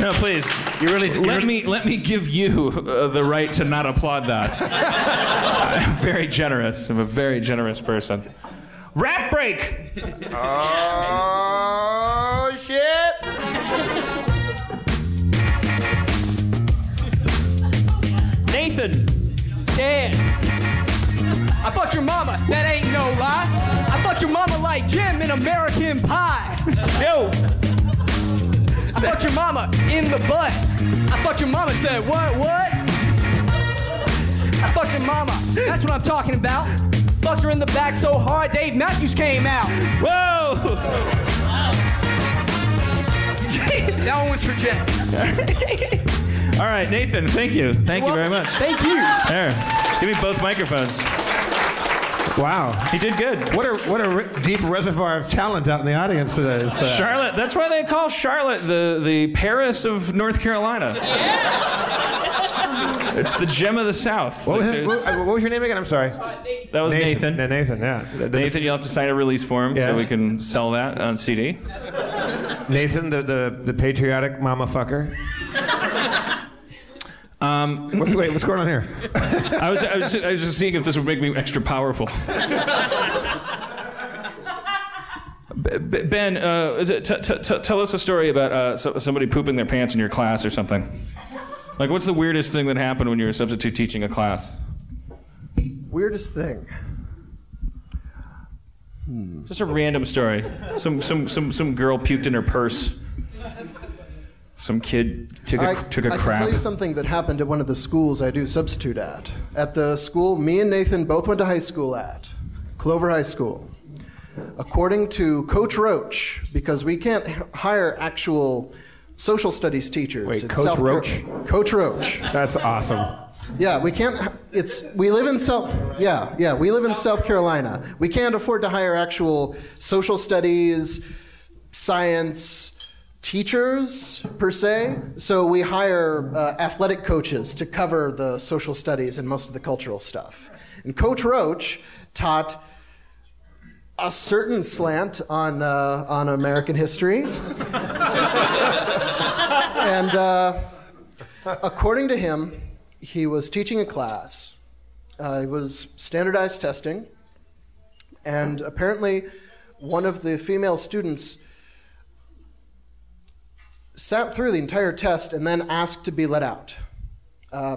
No, please. You really you let really- me let me give you uh, the right to not applaud that. I'm very generous. I'm a very generous person. Rap break. Oh shit! Nathan. Dan. I fucked your mama. That ain't no lie. I fucked your mama like Jim in American Pie. Yo. I fucked your mama in the butt. I fucked your mama. Said what? What? I fucked your mama. That's what I'm talking about. Fucked her in the back so hard, Dave Matthews came out. Whoa. that one was for Jen. All right, Nathan. Thank you. Thank you very much. Thank you. There. Give me both microphones. Wow. He did good. What a what a re- deep reservoir of talent out in the audience today. So- Charlotte. That's why they call Charlotte the the Paris of North Carolina. Yeah. It's the gem of the South. What was, his, what, what was your name again? I'm sorry. that was Nathan. Yeah, Nathan. Yeah. The- the- Nathan, you'll have to sign a release form Yeah. so we can sell that on CD. Nathan, the, the, the patriotic mama fucker. Um, What's, wait, what's going on here? I was, I, was, I was just seeing if this would make me extra powerful. B- B- Ben, uh, t- t- t- tell us a story about uh, so- somebody pooping their pants in your class or something. Like, what's the weirdest thing that happened when you were substitute teaching a class? Weirdest thing. Just a random story. Some some some some girl puked in her purse. Some kid took a I, took a I can crap. tell you something that happened at one of the schools I do substitute at. At the school me and Nathan both went to high school at, Clover High School. According to Coach Roach, because we can't hire actual social studies teachers. Wait, Coach South Car- Roach? Coach Roach. That's awesome. Yeah, we can't. It's we live in South. Yeah, yeah, we live in South Carolina. We can't afford to hire actual social studies, science teachers per se. So we hire uh, athletic coaches to cover the social studies and most of the cultural stuff. And Coach Roach taught a certain slant on uh, on American history, and. Uh, According to him, he was teaching a class. Uh, it was standardized testing, and apparently, one of the female students sat through the entire test and then asked to be let out. Uh,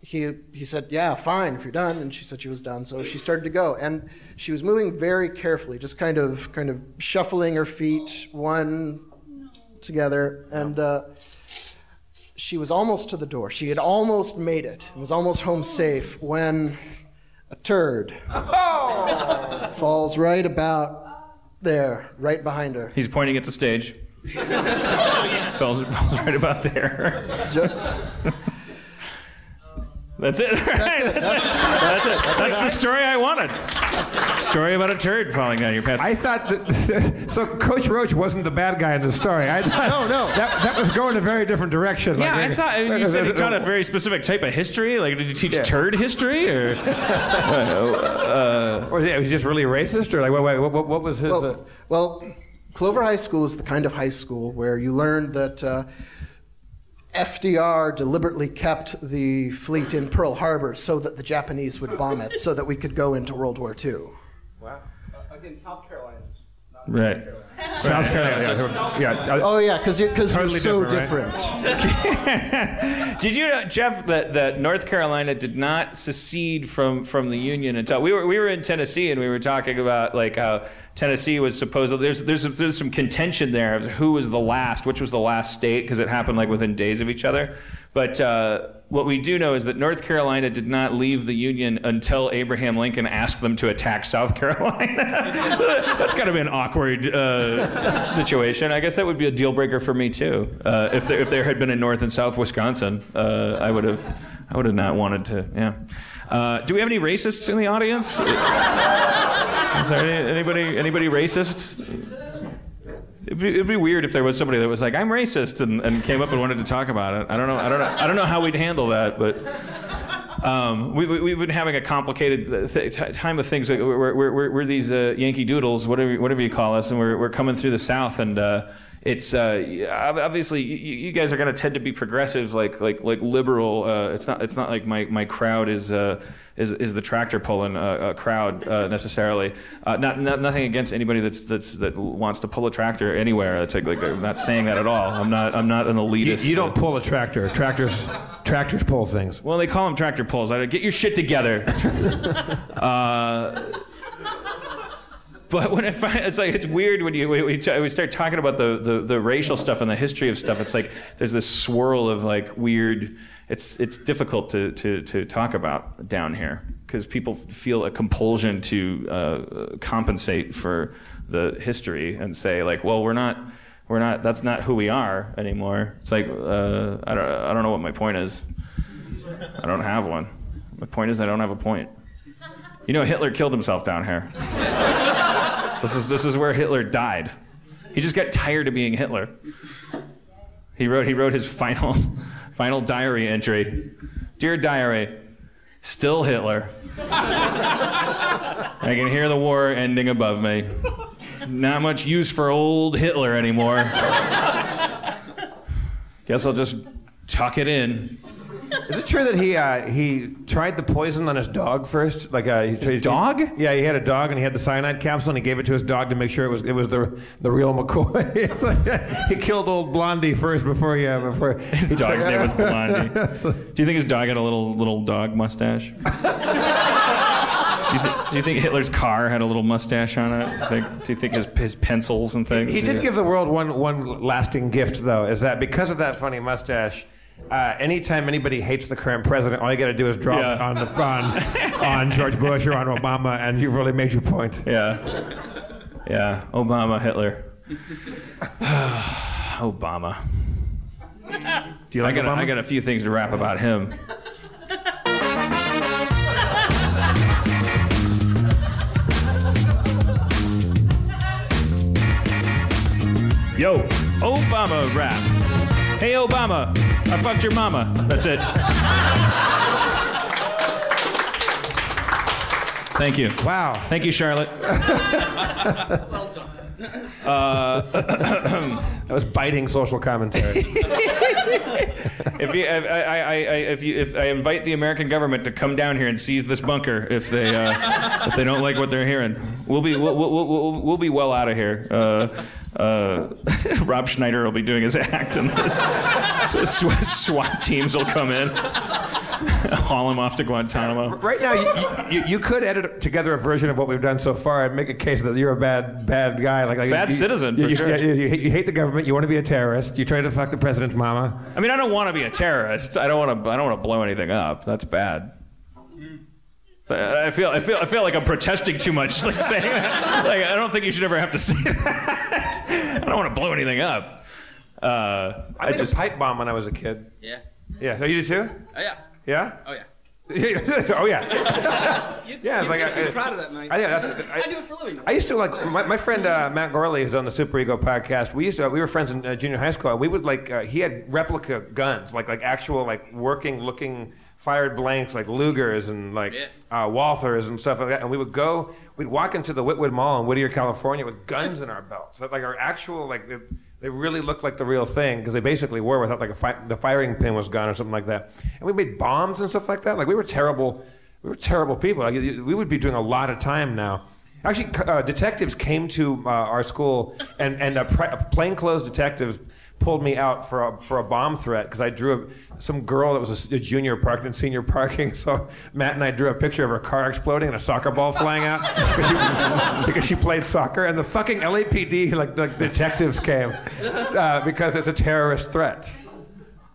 he, he said, Yeah, fine, if you're done. And she said she was done. So she started to go. And she was moving very carefully, just kind of, kind of shuffling her feet one together. And uh, she was almost to the door. She had almost made it. It was almost home safe when a turd falls right about there, right behind her. He's pointing at the stage. falls, falls right about there. That's it. That's it. That's- that's it. That's That's the story I wanted. Story about a turd falling down your pants. I thought that. so Coach Roach wasn't the bad guy in the story. I thought, No, no. That, that was going a very different direction. yeah, Like, I thought you said he taught a very specific type of history. Like, did you teach turd history or? uh, Or yeah, was he just really racist, or like what? What, what, what was his? uh, Well, well, Clover High School is the kind of high school where you learn that uh, FDR deliberately kept the fleet in Pearl Harbor so that the Japanese would bomb it, so that we could go into World War II. Wow. Again, South Carolina. right. South Carolina. Yeah. yeah. Oh yeah, because you're, 'cause Totally you're so different, different. Did you know, Jeff, that, that North Carolina did not secede from, from the Union until we were we were in Tennessee and we were talking about like how Tennessee was supposed there's there's there's some contention there of who was the last, which was the last state because it happened like within days of each other. But uh, what we do know is that North Carolina did not leave the Union until Abraham Lincoln asked them to attack South Carolina. That's got to be an awkward uh, situation. I guess that would be a deal breaker for me too. Uh, if there if there had been a North and South Wisconsin, uh, I would have I would have not wanted to. Yeah. Uh, do we have any racists in the audience? Is there any, anybody anybody racist? It'd be, it'd be weird if there was somebody that was like, "I'm racist," and, and came up and wanted to talk about it. I don't know. I don't know. I don't know how we'd handle that, but. Um, we, we, we've been having a complicated th- time of things. We're, we're, we're, we're these uh, Yankee Doodles, whatever, whatever you call us, and we're, we're coming through the South, and uh, it's uh, obviously you, you guys are going to tend to be progressive, like like like liberal. Uh, it's not it's not like my, my crowd is. Is, is the tractor pulling uh, a crowd uh, necessarily? Uh, not, not nothing against anybody that's, that's that wants to pull a tractor anywhere. It's like, like I'm not saying that at all. I'm not I'm not an You, elitist. you don't pull a tractor. Tractors, tractors pull things. Well, they call them tractor pulls. I get your shit together. uh, but when I find it's like it's weird when you we, we start talking about the, the, the racial stuff and the history of stuff. It's like there's this swirl of like weird. It's it's difficult to to, to talk about down here because people feel a compulsion to uh, compensate for the history and say like, well, we're not we're not that's not who we are anymore. It's like uh, I don't I don't know what my point is. I don't have one. My point is I don't have a point. You know, Hitler killed himself down here. This is this is where Hitler died. He just got tired of being Hitler. He wrote he wrote his final final diary entry. Dear diary, still Hitler. I can hear the war ending above me. Not much use for old Hitler anymore. Guess I'll just tuck it in. Is it true that he uh, he tried the poison on his dog first? Like uh, he tried, dog? yeah, he had a dog and he had the cyanide capsule and he gave it to his dog to make sure it was it was the the real McCoy. Like, he killed old Blondie first before he uh, before His dog's name was Blondie. Do you think his dog had a little little dog mustache? Do you, thi- do you think Hitler's car had a little mustache on it? Do you think, do you think his, his pencils and things? He did give the world one one lasting gift, though, is that because of that funny mustache. Uh, anytime anybody hates the current president, all you got to do is draw Yeah. on, the, on on George Bush or on Obama, and you've really made your point. Yeah. Yeah. Obama, Hitler. Obama. Do you like I got, Obama? I got a few things to rap about him. Yo, Obama rap. Hey, Obama, I fucked your mama. That's it. Thank you. Wow. Thank you, Charlotte. well done. Uh, that was biting social commentary. if you, I, I, I, if you, if I invite the American government to come down here and seize this bunker, if they, uh, if they don't like what they're hearing, we'll be, we'll, we'll, we'll, we'll be well out of here. Uh, uh, Rob Schneider will be doing his act, and so SWAT, teams will come in, haul him off to Guantanamo. Right now, you, you, you could edit together a version of what we've done so far and make a case that you're a bad bad guy, like, like Bad you, citizen, You, sure. you, you hate- you hate the government. You want to be a terrorist. You try to fuck the president's mama. I mean, I don't want to be a terrorist. I don't want to. I don't want to blow anything up. That's bad. I feel. I feel. I feel like I'm protesting too much. Like saying that. Like I don't think you should ever have to say that. I don't want to blow anything up. Uh, I made a pipe bomb when I was a kid. Yeah. Yeah. So you did too? Oh yeah. Yeah. Oh yeah. oh yeah. You, Yeah, it's you like get I- too I- proud of that, man. I- yeah, that's- I, do it for a living. I used to like my, my friend uh, Matt Gourley is on the Superego podcast. We used to we were friends in uh, junior high school. And we would like uh, he had replica guns, like like actual like working looking fired blanks, like Lugers and like uh, Walthers and stuff like that. And we would go, we'd walk into the Whittwood Mall in Whittier, California, with guns in our belts. Like our actual like. They, they really looked like the real thing because they basically were without like a fi- the firing pin was gone or something like that. And we made bombs and stuff like that. Like we were terrible, we were terrible people. Like, we would be doing a lot of time now. Actually, uh, detectives came to uh, our school, and and pri- plainclothes detectives pulled me out for a, for a bomb threat because I drew a, some girl that was a, junior parked in senior parking. So Matt and I drew a picture of her car exploding and a soccer ball flying out because she, because she played soccer. And the fucking LAPD, like the detectives, came uh, because it's a terrorist threat.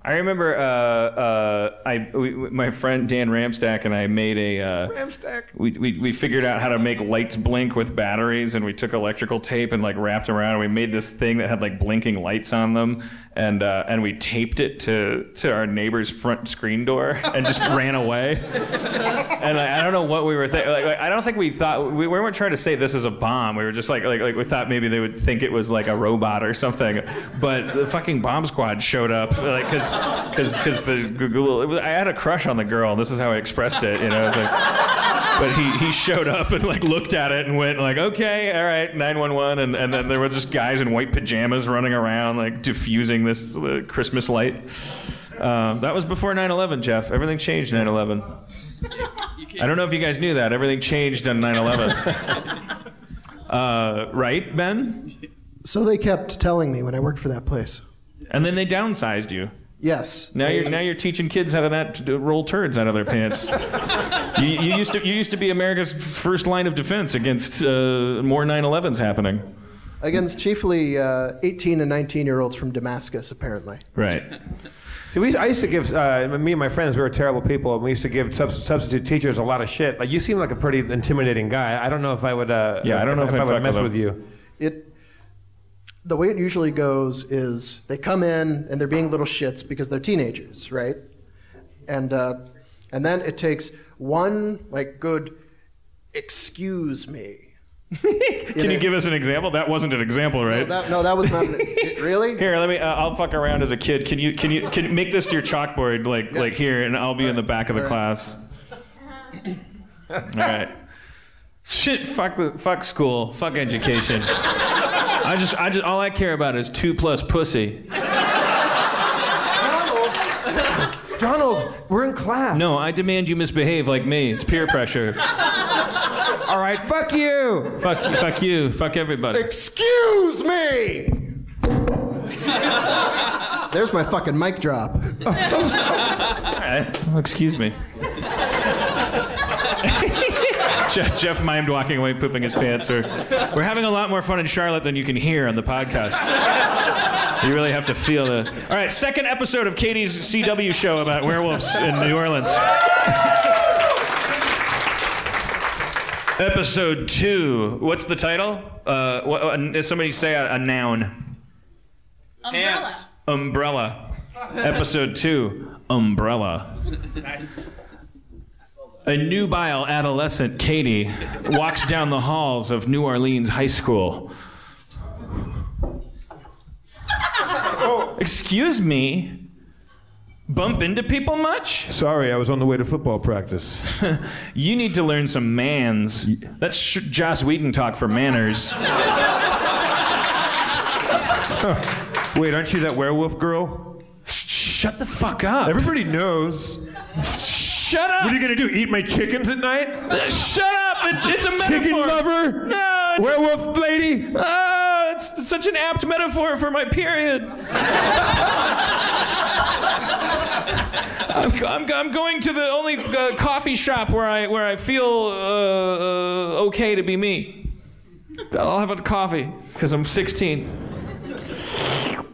I remember uh, uh, I we, we- my friend Dan Ramstack and I made a uh, Ramstack. We, we we figured out how to make lights blink with batteries, and we took electrical tape and like wrapped around. And we made this thing that had like blinking lights on them, and uh, and we taped it to to our neighbor's front screen door and just ran away. And I, I don't know what we were thinking. Like, like, I don't think we thought we, we weren't trying to say this is a bomb. We were just like, like like we thought maybe they would think it was like a robot or something. But the fucking bomb squad showed up, like because because the Google. it was- I had a crush on the girl. This is how I expressed it. You know. It's like, but he, he showed up and like looked at it and went like okay all right 911 and, and then there were just guys in white pajamas running around like diffusing this uh, christmas light uh, that was before 9-11 jeff everything changed 9-11 i don't know if you guys knew that everything changed on 9-11 uh, right ben So they kept telling me when I worked for that place. and then they downsized you Yes. now you're now you're teaching kids how to not to roll turds out of their pants. you, you used to you used to be America's first line of defense against uh, more 9/11s happening. Against chiefly uh, 18 and 19 year olds from Damascus, apparently. Right. See, we, I used to give uh, me and my friends. We were terrible people, and we used to give sub- substitute teachers a lot of shit. Like you seem like a pretty intimidating guy. I don't know if I would. Uh, Yeah, I don't know if I'd I would mess with with you. It the way it usually goes is they come in and they're being little shits because they're teenagers, right? And uh, and then it takes one like good excuse me. Can you give us an example? That wasn't an example, right? No, that, no, that was not an, it, really. Here, let me. Uh, I'll fuck around as a kid. Can you? Can you? Can you make this to your chalkboard, like like here, and I'll be in the back of the All right. class. All right. Shit. Fuck the. Fuck school. Fuck education. I just. I just. All I care about is two plus pussy. Donald, Donald, we're in class. No, I demand you misbehave like me. It's peer pressure. All right, fuck you. Fuck. Fuck you. Fuck everybody. Excuse me. There's my fucking mic drop. All right. Well, excuse me. Jeff, Jeff mimed walking away, pooping his pants. Or, we're having a lot more fun in Charlotte than you can hear on the podcast. You really have to feel the. All right, second episode of Katie's CW show about werewolves in New Orleans. Episode two. What's the title? Uh, what, uh, somebody say a, a noun. Umbrella. Umbrella. Episode two. Umbrella. A nubile adolescent, Katie, walks down the halls of New Orleans High School. Excuse me? Bump into people much? Sorry, I was on the way to football practice. you need to learn some mans. That's sh- Joss Whedon talk for manners. Wait, aren't you that werewolf girl? Shut the fuck up. Everybody knows. Shut up. What are you gonna do? Eat my chickens at night? Uh, Shut up! It's, it's a metaphor. Chicken lover? No, Werewolf lady? oh, it's such an apt metaphor for my period. I'm, I'm, I'm going to the only uh, coffee shop where I where I feel uh, uh, okay to be me. I'll have a coffee because I'm 16.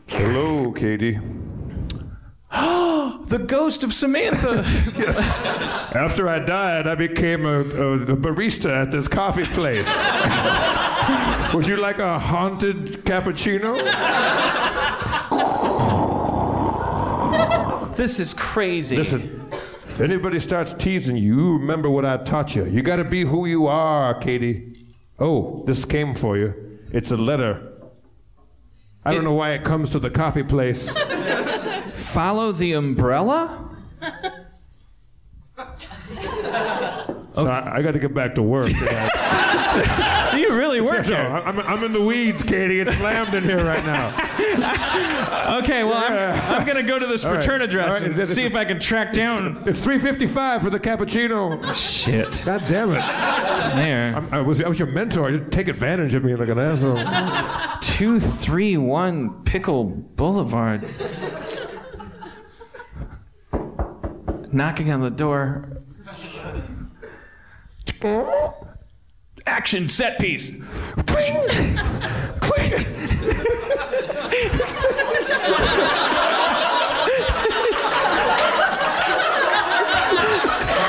Hello, Katie. the ghost of Samantha. After I died, I became a, a, a barista at this coffee place. Would you like a haunted cappuccino? this is crazy. Listen, if anybody starts teasing you, remember what I taught you. You gotta be who you are, Katie. Oh, this came for you. It's a letter. I don't know why it comes to the coffee place. Follow the umbrella? So I, I got to get back to work. So you really work No, here. I'm, I'm in the weeds, Katie. It's slammed in here right now. Okay, well, I'm, I'm going to go to this All right. return address All right, and it's- see if I can track down. It's 3.55 for the cappuccino. Shit. God damn it. There. I'm, I, was, I was your mentor. You take advantage of me like an asshole. 231 Pickle Boulevard. Knocking on the door. Action set piece.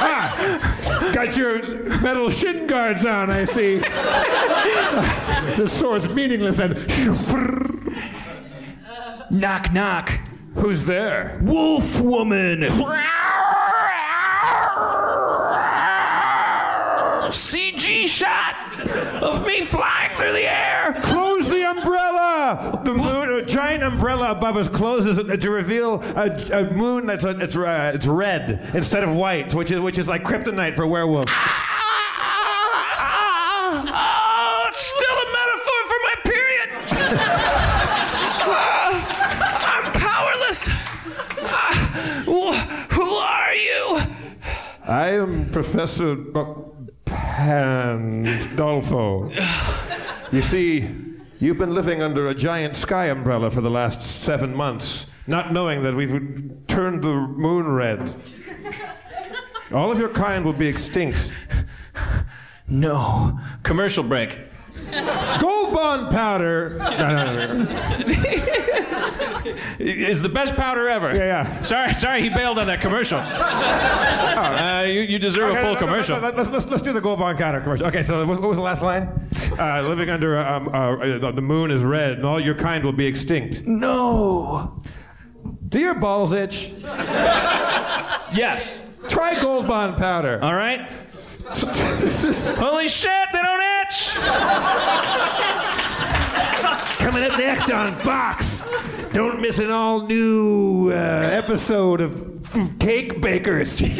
Ah, Got your metal shin guards on, I see. the sword's meaningless and. Knock, knock. Who's there? Wolf woman. CG shot me flying through the air. Close the umbrella. The moon, a giant umbrella above us closes to reveal a, a moon that's a, it's uh, it's red instead of white, which is which is like kryptonite for werewolves. Oh, it's still a metaphor for my period. Ah, I'm powerless. Ah, wh- who are you? I am Professor Pandolfo. You see, you've been living under a giant sky umbrella for the last seven months, not knowing that we've turned the moon red. All of your kind will be extinct. No. Commercial break. Gold bond powder. Is the best powder ever. Yeah, yeah. Sorry, sorry, he bailed on that commercial. Uh, you, you deserve a full Okay, no, no, commercial. no, Let's, let's, let's do the gold bond powder commercial. Okay, so what, what was the last line? Uh, living under um, uh, the moon is red, and all your kind will be extinct. No. Do your balls itch? Yes. Try gold bond powder. All right. Holy shit, they don't itch. Coming up next on Fox. Don't miss an all new uh, episode of Cake Bakers. Look,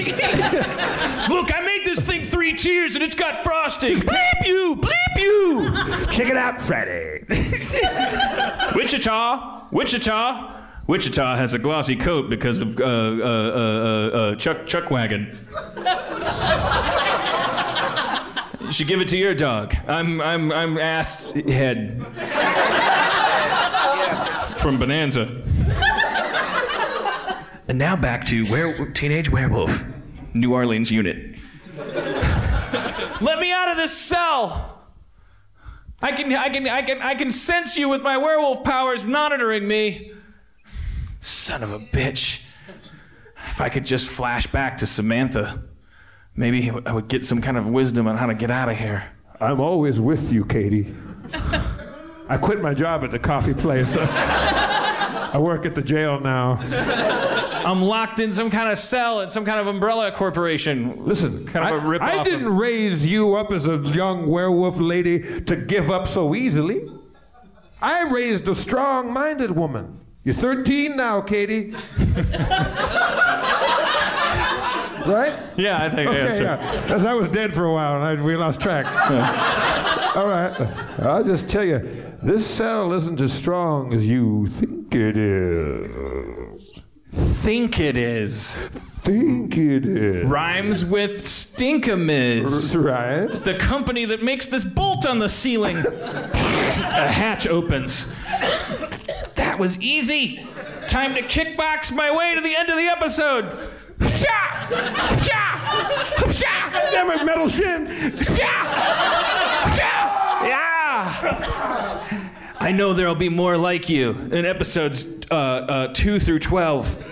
I made this thing three tiers and it's got frosting. Bleep you, bleep you. Check it out Friday. Wichita, Wichita. Wichita has a glossy coat because of uh, uh, uh, uh, uh, Chuck Chuck Wagon. You should give it to your dog. I'm I'm I'm ass head from Bonanza. And now back to were- Teenage Werewolf, New Orleans unit. Let me out of this cell. I can, I can, I can, I can sense you with my werewolf powers monitoring me. Son of a bitch. If I could just flash back to Samantha, maybe I would get some kind of wisdom on how to get out of here. I'm always with you, Katie. I quit my job at the coffee place. I work at the jail now. I'm locked in some kind of cell at some kind of umbrella corporation. Listen, kind of a I, rip I didn't raise you up as a young werewolf lady to give up so easily. I raised a strong minded woman. You're 13 now, Katie. right? Yeah, I think. Okay, yeah, sure. yeah. 'Cause I was dead for a while and I, we lost track. All right. I'll just tell you, this cell isn't as strong as you think it is. Think it is. Think it is. Rhymes with Stinkamiz. Right. The company that makes this bolt on the ceiling. A hatch opens. That was easy. Time to kickbox my way to the end of the episode. Psha! Psha! Psha! Damn it, metal shins. Psha! Psha! Yeah! I know there'll be more like you in episodes uh, uh, 2 through 12.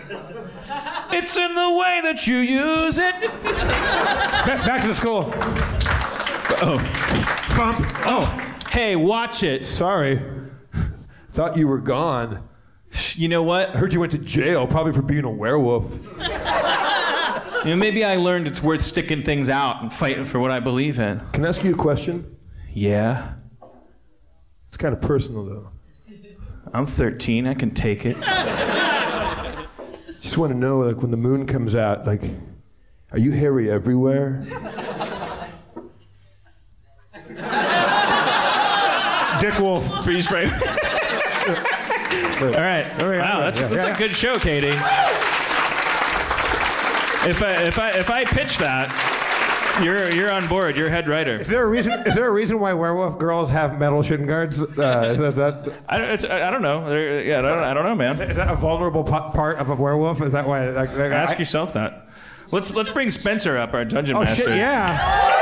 It's in the way that you use it. Back, back to the school. Oh. Bump. Oh. Hey, watch it. Sorry. Thought you were gone. You know what? I heard you went to jail, probably for being a werewolf. You know, maybe I learned it's worth sticking things out and fighting for what I believe in. Can I ask you a question? Yeah. It's kind of personal, though. I'm 13. I can take it. Just want to know, like, when the moon comes out, like, are you hairy everywhere? Dick Wolf. Freeze frame. All right. Wow, that's, Yeah, that's yeah. a good show, Katie. If I if I if I pitch that, you're you're on board. You're head writer. Is there a reason? Is there a reason why werewolf girls have metal shin guards? Uh, is, that, is that I don't, it's, I don't know. There- Yeah, I don't, I don't know, man. is that a vulnerable part of a werewolf? Is that why? Like, like, Ask I- yourself that. Let's let's bring Spencer up, our dungeon Oh master. shit! Yeah.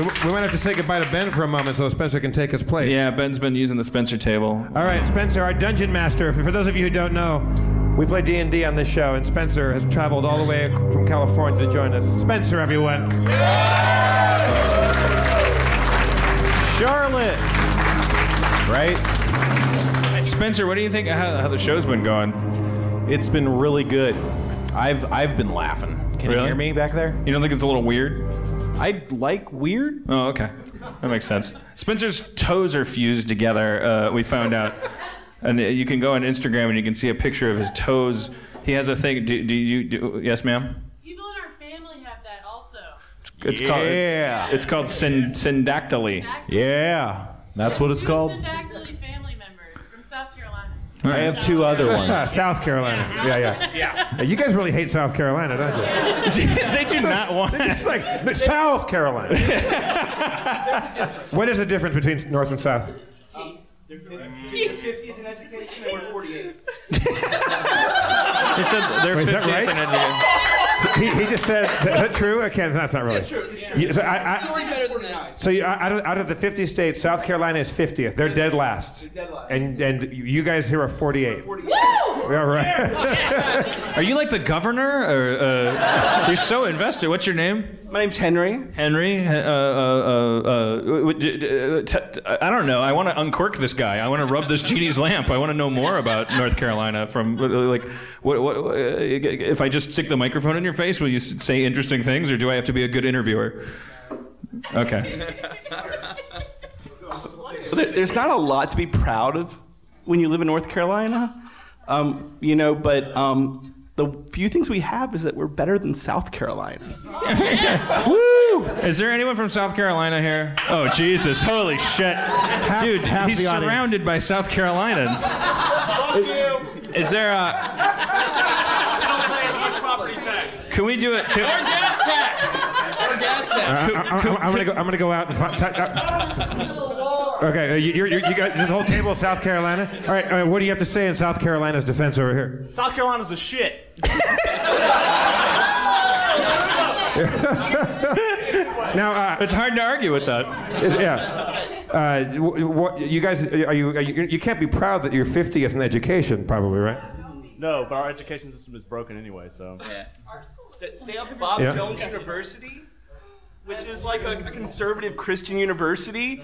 We, we might have to say goodbye to Ben for a moment so Spencer can take his place. Yeah, Ben's been using the Spencer table. All right, Spencer, our dungeon master. For, for those of you who don't know, we play D and D on this show, and Spencer has traveled all the way from California to join us. Spencer, everyone. Charlotte. Right? Spencer, what do you think of how, how the show's been going? It's been really good. I've I've been laughing. Can you hear me back there? You don't think it's a little weird? I like weird. Oh, okay. That makes sense. Spencer's toes are fused together, uh, we found out. And you can go on Instagram and you can see a picture of his toes. He has a thing. Do, do you. Do, yes, ma'am? People in our family have that also. It's Yeah. called. It's called syn- syndactyly. Yeah, that's what it's called. Syndactyly family members from South Carolina. I have two other ones. South Carolina. Yeah, yeah. Yeah. You guys really hate South Carolina, don't you? they do not want. It's like but South Carolina. what is the difference between North and South? They're fifty-fifty in education or forty-eight. He said they're Wait, is that 50th right? in education. He, he just said, is that true? I can't, that's not really. You- so I, I, Story's better than that. so you, out, of, out of the 50 states, South Carolina is 50th. They're dead last. dead last. And, and you guys here are 48. Woo! Yeah, right. Are you like the governor? Or uh, you're so invested. What's your name? My name's Henry. Henry. Uh, uh, uh, uh, w- d- d- uh, t- t- I don't know. I want to uncork this guy. I want to rub this genie's lamp. I want to know more about North Carolina. From uh, like, what, what, uh, if I just stick the microphone in your face, will you say interesting things, or do I have to be a good interviewer? Okay. There's not a lot to be proud of when you live in North Carolina, um, you know, but um, the few things we have is that we're better than South Carolina. Woo! Is there anyone from South Carolina here? Oh Jesus! Holy shit, dude! half he's the audience. surrounded by South Carolinians. Fuck you. Is there a? Can we do it? Can! Or gas tax! I, am gonna go. I'm gonna go out and find. T- uh, okay, uh, you, you're, you're, you got this whole table, of South Carolina. All right, uh, what do you have to say in South Carolina's defense over here? South Carolina's a shit. now, uh, it's hard to argue with that. yeah. Uh, w- what, you guys, are you, are you? You can't be proud that you're 50th in education, probably, right? No, but our education system is broken anyway, so. They- They have Bob Yeah. Jones University, which is like a, a conservative Christian university.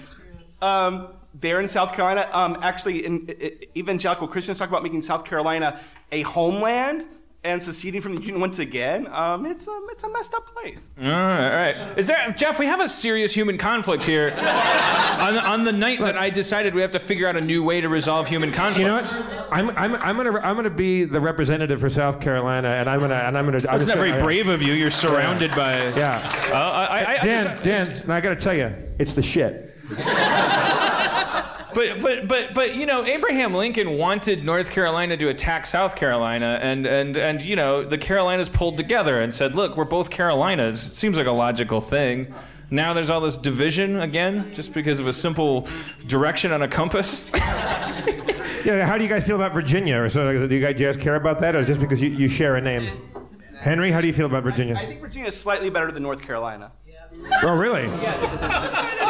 Um, there in South Carolina, um, actually, in, i- i- evangelical Christians talk about making South Carolina a homeland and seceding from the Union once again. Um, it's, a, it's a messed up place. All right, all right. Is there, Jeff? We have a serious human conflict here. on, the, on the night that I decided we have to figure out a new way to resolve human conflict. You know what? I'm, I'm, I'm gonna I'm gonna be the representative for South Carolina, and I'm gonna and I'm gonna. I'm That's not very gonna- brave of you. You're surrounded by. Yeah. Uh, I, I, I, Dan, just- Dan, and I got to tell you, it's the shit. But but but but you know Abraham Lincoln wanted North Carolina to attack South Carolina and and and you know the Carolinas pulled together and said look we're both Carolinas it seems like a logical thing now there's all this division again just because of a simple direction on a compass Yeah. How do you guys feel about Virginia? Or so, do you guys, do you guys care about that, or just because you, you share a name? Henry, how do you feel about Virginia? I Virginia? think Virginia is slightly better than North Carolina. Oh, really?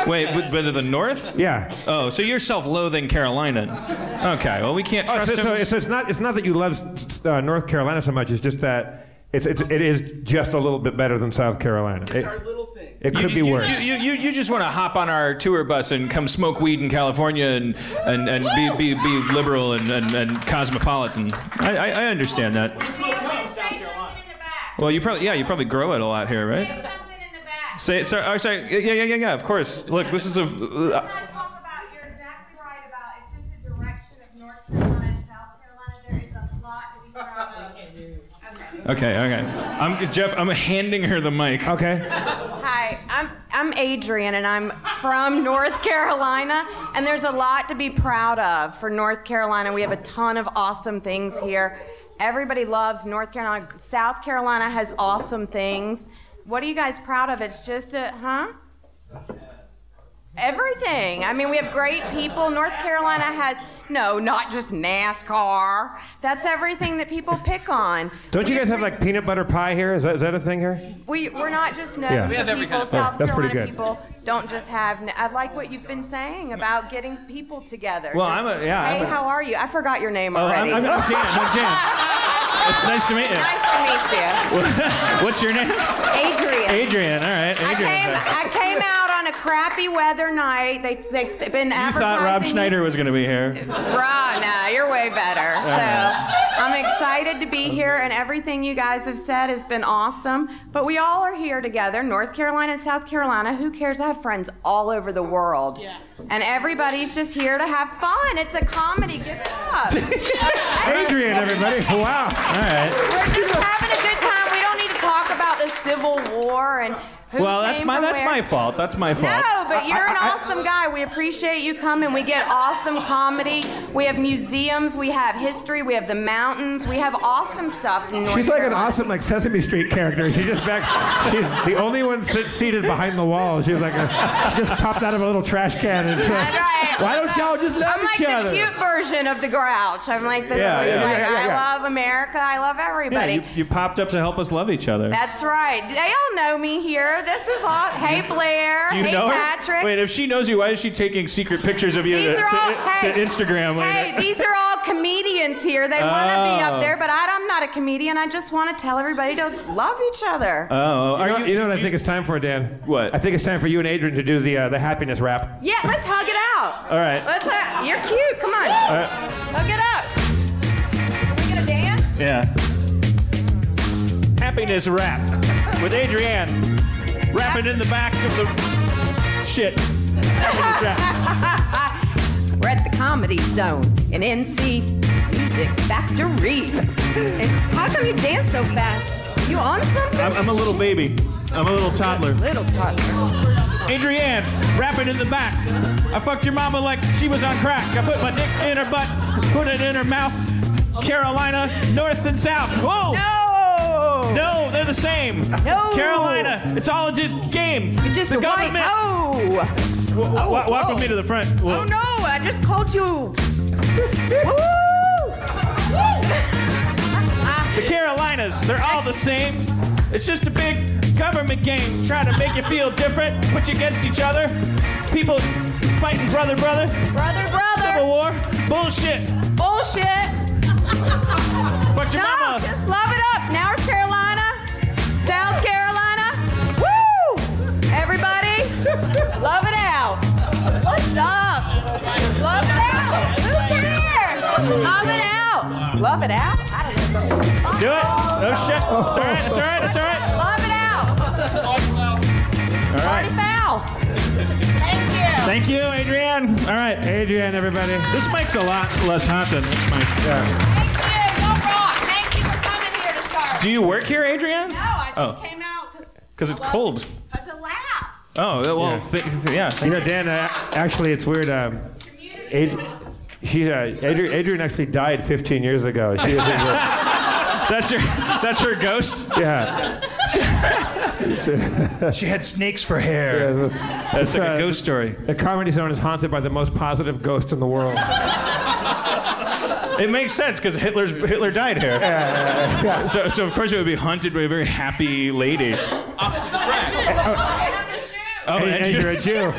wait but better the North Yeah. oh so you're self-loathing Carolinian okay well we can't Oh, trust so, so, him it's, it's not it's not that you love uh, North Carolina so much. It's just that it's, it's it is just a little bit better than South Carolina. It, it could you, be you- worse. You, you, you, you just want to hop on our tour bus and come smoke weed in California and, and, and be, be, be liberal and, and, and cosmopolitan. I, I, I understand that. Well, you probably yeah, you probably grow it a lot here, right? Say sorry, oh, sorry. Yeah, yeah, yeah, yeah. Of course. Look, this is a. Uh, okay, okay. I'm Jeff. I'm handing her the mic. Okay. Hi, I'm I'm Adrian, and I'm from North Carolina, and there's a lot to be proud of for North Carolina. We have a ton of awesome things here. Everybody loves North Carolina. South Carolina has awesome things. What are you guys proud of? It's just a huh? Everything. I mean, we have great people. North Carolina has no, not just NASCAR. That's everything that people pick on. Don't you guys have like peanut butter pie here? Is that, is that a thing here? We, we're not just known Yeah. We have every people. kind of- South Oh, that's pretty Carolina good. people don't just have. I like what you've been saying about getting people together. Well, Just, I'm a- yeah, Hey, I'm a- how are you? I forgot your name Oh, already. I'm, I'm, I'm Dan. I'm Dan. It's nice to meet you. nice to meet you, What's your name? Adrian. Adrian. All right. I Adrian. came, I came out on a crappy weather night. They, they, they've been You advertising. thought Rob Schneider was going to be here. Right, no, you're way better. Uh-huh. So I'm excited to be here, and everything you guys have said has been awesome. But we all are here together, North Carolina and South Carolina. Who cares? I have friends all over the world. Yeah. And everybody's just here to have fun. It's a comedy. Give it up. Adrian, everybody. Wow. All right. We're just having a good time. We don't need to talk about the Civil War and who Well, that's my that's where. my fault. That's my fault. No, but you're an awesome guy. We appreciate you coming. We get awesome comedy. We have museums. We have history. We have the mountains. We have awesome stuff in North She's like an awesome like Sesame Street character. She's just back. She's the only one sit, seated behind the wall. She's like a, she just popped out of a little trash can. And she, That's right. Why don't y'all just love I'm like each the cute version of the Grouch. I'm like this. Yeah, yeah. like, Yeah, yeah, yeah. I love America. I love Yeah, everybody. you, you popped up to help us love each other. That's right. They all know me here. This is all. Hey Blair. Do you hey know Patrick. her? Wait, if she knows you, why is she taking secret pictures of you These to, are all- to- hey, to Instagram Hey, these are all comedians here. They want to be Oh. up there, but I, I'm not a comedian. I just want to tell everybody to love each other. Oh, you are know, you? you know what I think it's time for, Dan? What? I think it's time for you and Adrian to do the uh, the happiness rap. yeah, let's hug it out. All right. Let's. Uh, you're cute. Come on. All right. Hug it up. Are we gonna dance? Yeah. Happiness rap with Adrienne rapping in the back of the shit. We're at the comedy zone in NC Music Factory. And how come you dance so fast? You on something? I'm, I'm a little baby. I'm a little toddler. Little toddler. Adrienne, rapping in the back. I fucked your mama like she was on crack. I put my dick in her butt, put it in her mouth. Carolina, north and south. Whoa! No! No, they're the same. No! Carolina, it's all just game. You're just the a white. government. Oh! Wa- wa- Oh, walk with me to the front. Oh no! I just called you. The Carolinas, they're all the same. It's just a big government game trying to make you feel different, put you against each other. People fighting brother, brother. Brother, brother. Civil war. Bullshit. Bullshit. Fuck your no, mama. just love it. North Carolina, South Carolina. Woo! Everybody, love it out. What's up? Love it out. Who cares? Love it out. Love it out. Do it. No shit. It's all right. It's all right. It's all right. Love it out. All Party right. foul. Thank you. Thank you, Adrienne. All right, Adrienne, everybody. This mic's a lot less hot than this mic. Thank Do you work here, Adrian? No, I just Oh. came out because Because it's cold. to laugh. Oh, well, Yeah. th- th- yeah. You know, Dan, uh, actually, it's weird. Um, Ad- she's, uh, Adrian, Adrian actually died 15 years ago. She is in the, That's her. That's her ghost. yeah. She had snakes for hair. Yeah, it's- That's it's, like a uh, ghost story. The comedy zone is haunted by the most positive ghost in the world. It makes sense because Hitler's Hitler died here. Yeah, yeah. So, so of course it would be haunted by a very happy lady. Oh, oh and, and and you- you're a Jew.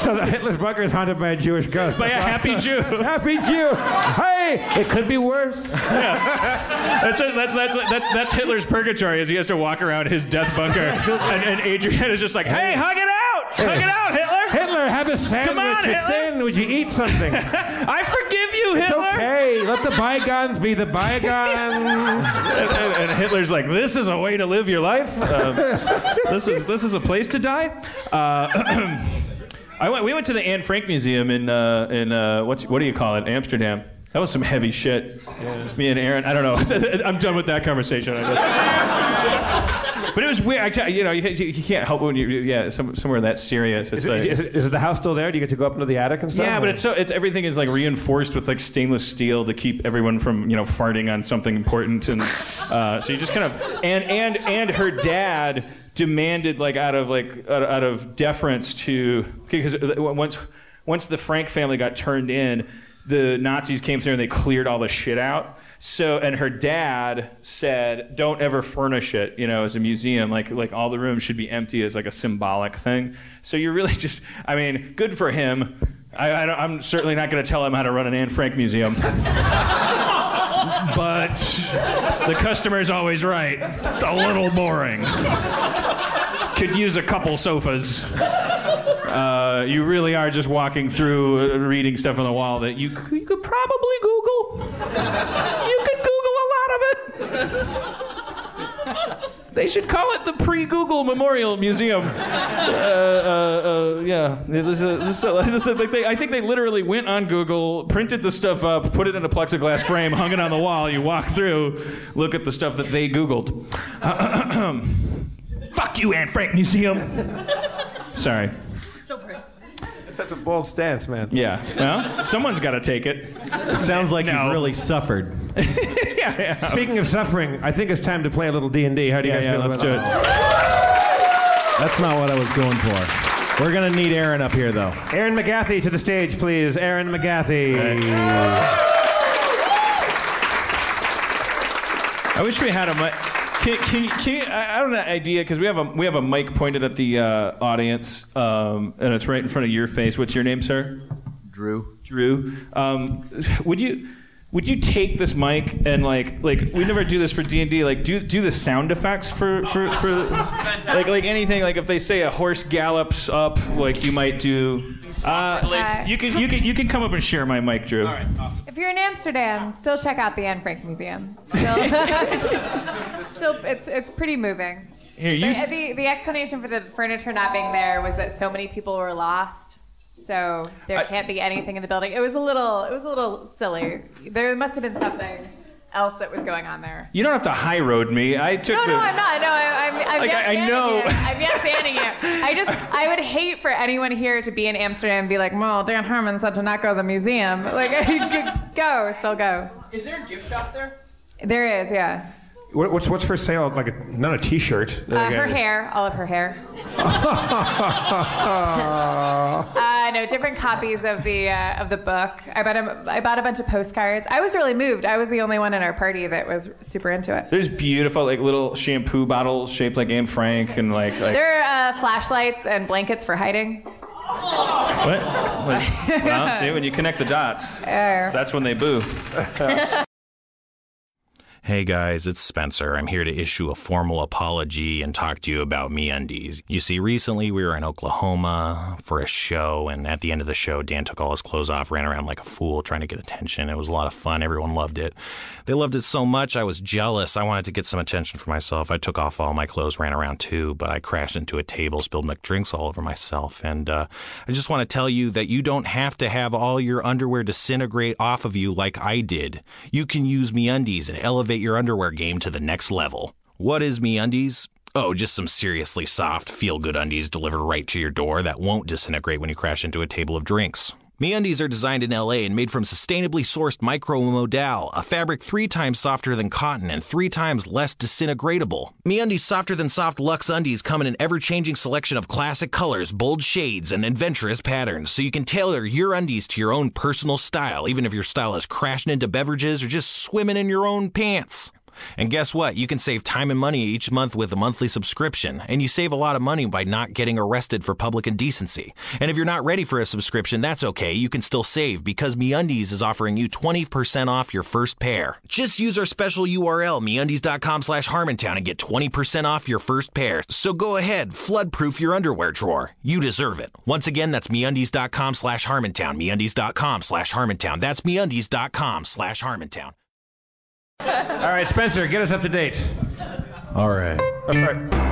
so the Hitler's bunker is haunted by a Jewish ghost. By a That's happy awesome. Jew. happy Jew. Hey, it could be worse. That's, a, that's that's that's that's Hitler's purgatory. Is he has to walk around his death bunker, and, and Adrian is just like, "Hey, hug it out, hug it out, Hitler." Hitler, have a sandwich. Come on, Hitler. thin. Would you eat something? I forgive okay. Let the bygones be the bygones. and, and- and Hitler's like, "This is a way to live your life. Um, this is this is a place to die." Uh, I went. We went to the Anne Frank Museum in uh, in uh, what do you call it? Amsterdam. That was some heavy shit. Me and Erin. I don't know. I'm done with that conversation. I guess. But it was weird. I you know, you, you can't help when you yeah some, somewhere that serious. It's Is it, like, is, it, is the house still there? Do you get to go up into the attic and stuff? yeah, but it's so it's everything is like reinforced with like stainless steel to keep everyone from you know farting on something important, and uh, so you just kind of and and and her dad demanded like out of like out, out of deference to because once once the Frank family got turned in, the Nazis came through and they cleared all the shit out. So and her dad said, "Don't ever furnish it, you know, as a museum. Like like all the rooms should be empty as like a symbolic thing." So you're really just, I mean, good for him. I, I I'm certainly not going to tell him how to run an Anne Frank museum. but the customer's always right. It's a little boring. Could use a couple sofas. Uh, you really are just walking through, uh, reading stuff on the wall that you, you could probably Google. You could Google a lot of it. They should call it the pre-Google Memorial Museum. Uh, yeah, I think they literally went on Google, printed the stuff up, put it in a plexiglass frame, hung it on the wall. You walk through, look at the stuff that they Googled. Fuck you, Anne Frank Museum. Sorry. So brave. That's a bold stance, man. Yeah. Well, someone's got to take it. It sounds like No. you've really suffered. yeah, yeah. Speaking of suffering, I think it's time to play a little D and D. How do you Yeah, guys yeah, feel let's about do that? That's not what I was going for. We're gonna need Erin up here, though. Erin McGathy to the stage, please. Erin McGathy. I wish we had a mic. Can, can, can I I don't have an idea because we have a we have a mic pointed at the uh, audience, um, and it's right in front of your face. What's your name, sir? Drew. Drew. Um, would you would you take this mic and like like we never do this for D and D like do do the sound effects for for, for like like anything like if they say a horse gallops up like you might do. Uh, you can you can you can come up and share my mic, Drew. All right, awesome. If you're in Amsterdam, still check out the Anne Frank Museum. Still, still it's it's pretty moving. Here, you The, the, the explanation for the furniture not being there was that so many people were lost, so there I- can't be anything in the building. It was a little it was a little silly. There must have been something else that was going on there. You don't have to high road me. I took No, the. no, I'm not. No, I, I'm, I'm Like, yes I- I fanning know. You. I'm yes fanning you. I just, I would hate for anyone here to be in Amsterdam and be like, well, Dan Harmon said to not go to the museum. Like, go, still go. Is there a gift shop there? There is, yeah. What, what's what's for sale? Like a, not a T-shirt. Uh, Like her a- hair, all of her hair. Uh, no, different copies of the uh, of the book. I bought a, I bought a bunch of postcards. I was really moved. I was the only one in our party that was super into it. There's beautiful like little shampoo bottles shaped like Anne Frank and like like There are uh, flashlights and blankets for hiding. what? What? well, see when you connect the dots, that's when they boo. Hey guys, it's Spencer. I'm here to issue a formal apology and talk to you about MeUndies. You see, recently we were in Oklahoma for a show, and at the end of the show, Dan took all his clothes off, ran around like a fool trying to get attention. It was a lot of fun. Everyone loved it. They loved it so much, I was jealous. I wanted to get some attention for myself. I took off all my clothes, ran around too, but I crashed into a table, spilled McDrinks all over myself. And uh, I just want to tell you that you don't have to have all your underwear disintegrate off of you like I did. You can use MeUndies and elevate your underwear game to the next level. What is MeUndies? Oh, just some seriously soft, feel good undies delivered right to your door that won't disintegrate when you crash into a table of drinks. MeUndies are designed in LA and made from sustainably sourced micromodal, a fabric three times softer than cotton and three times less disintegratable. MeUndies softer than soft luxe undies come in an ever-changing selection of classic colors, bold shades, and adventurous patterns, so you can tailor your undies to your own personal style, even if your style is crashing into beverages or just swimming in your own pants. And guess what? You can save time and money each month with a monthly subscription. And you save a lot of money by not getting arrested for public indecency. And if you're not ready for a subscription, that's okay. You can still save because MeUndies is offering you 20% off your first pair. Just use our special URL, MeUndies.com slash Harmontown and get 20% off your first pair. So go ahead, flood-proof your underwear drawer. You deserve it. Once again, that's MeUndies.com slash Harmontown. MeUndies.com slash Harmontown. That's MeUndies.com slash Harmontown. All right, Spencer, get us up to date. All right. Oh, That's right.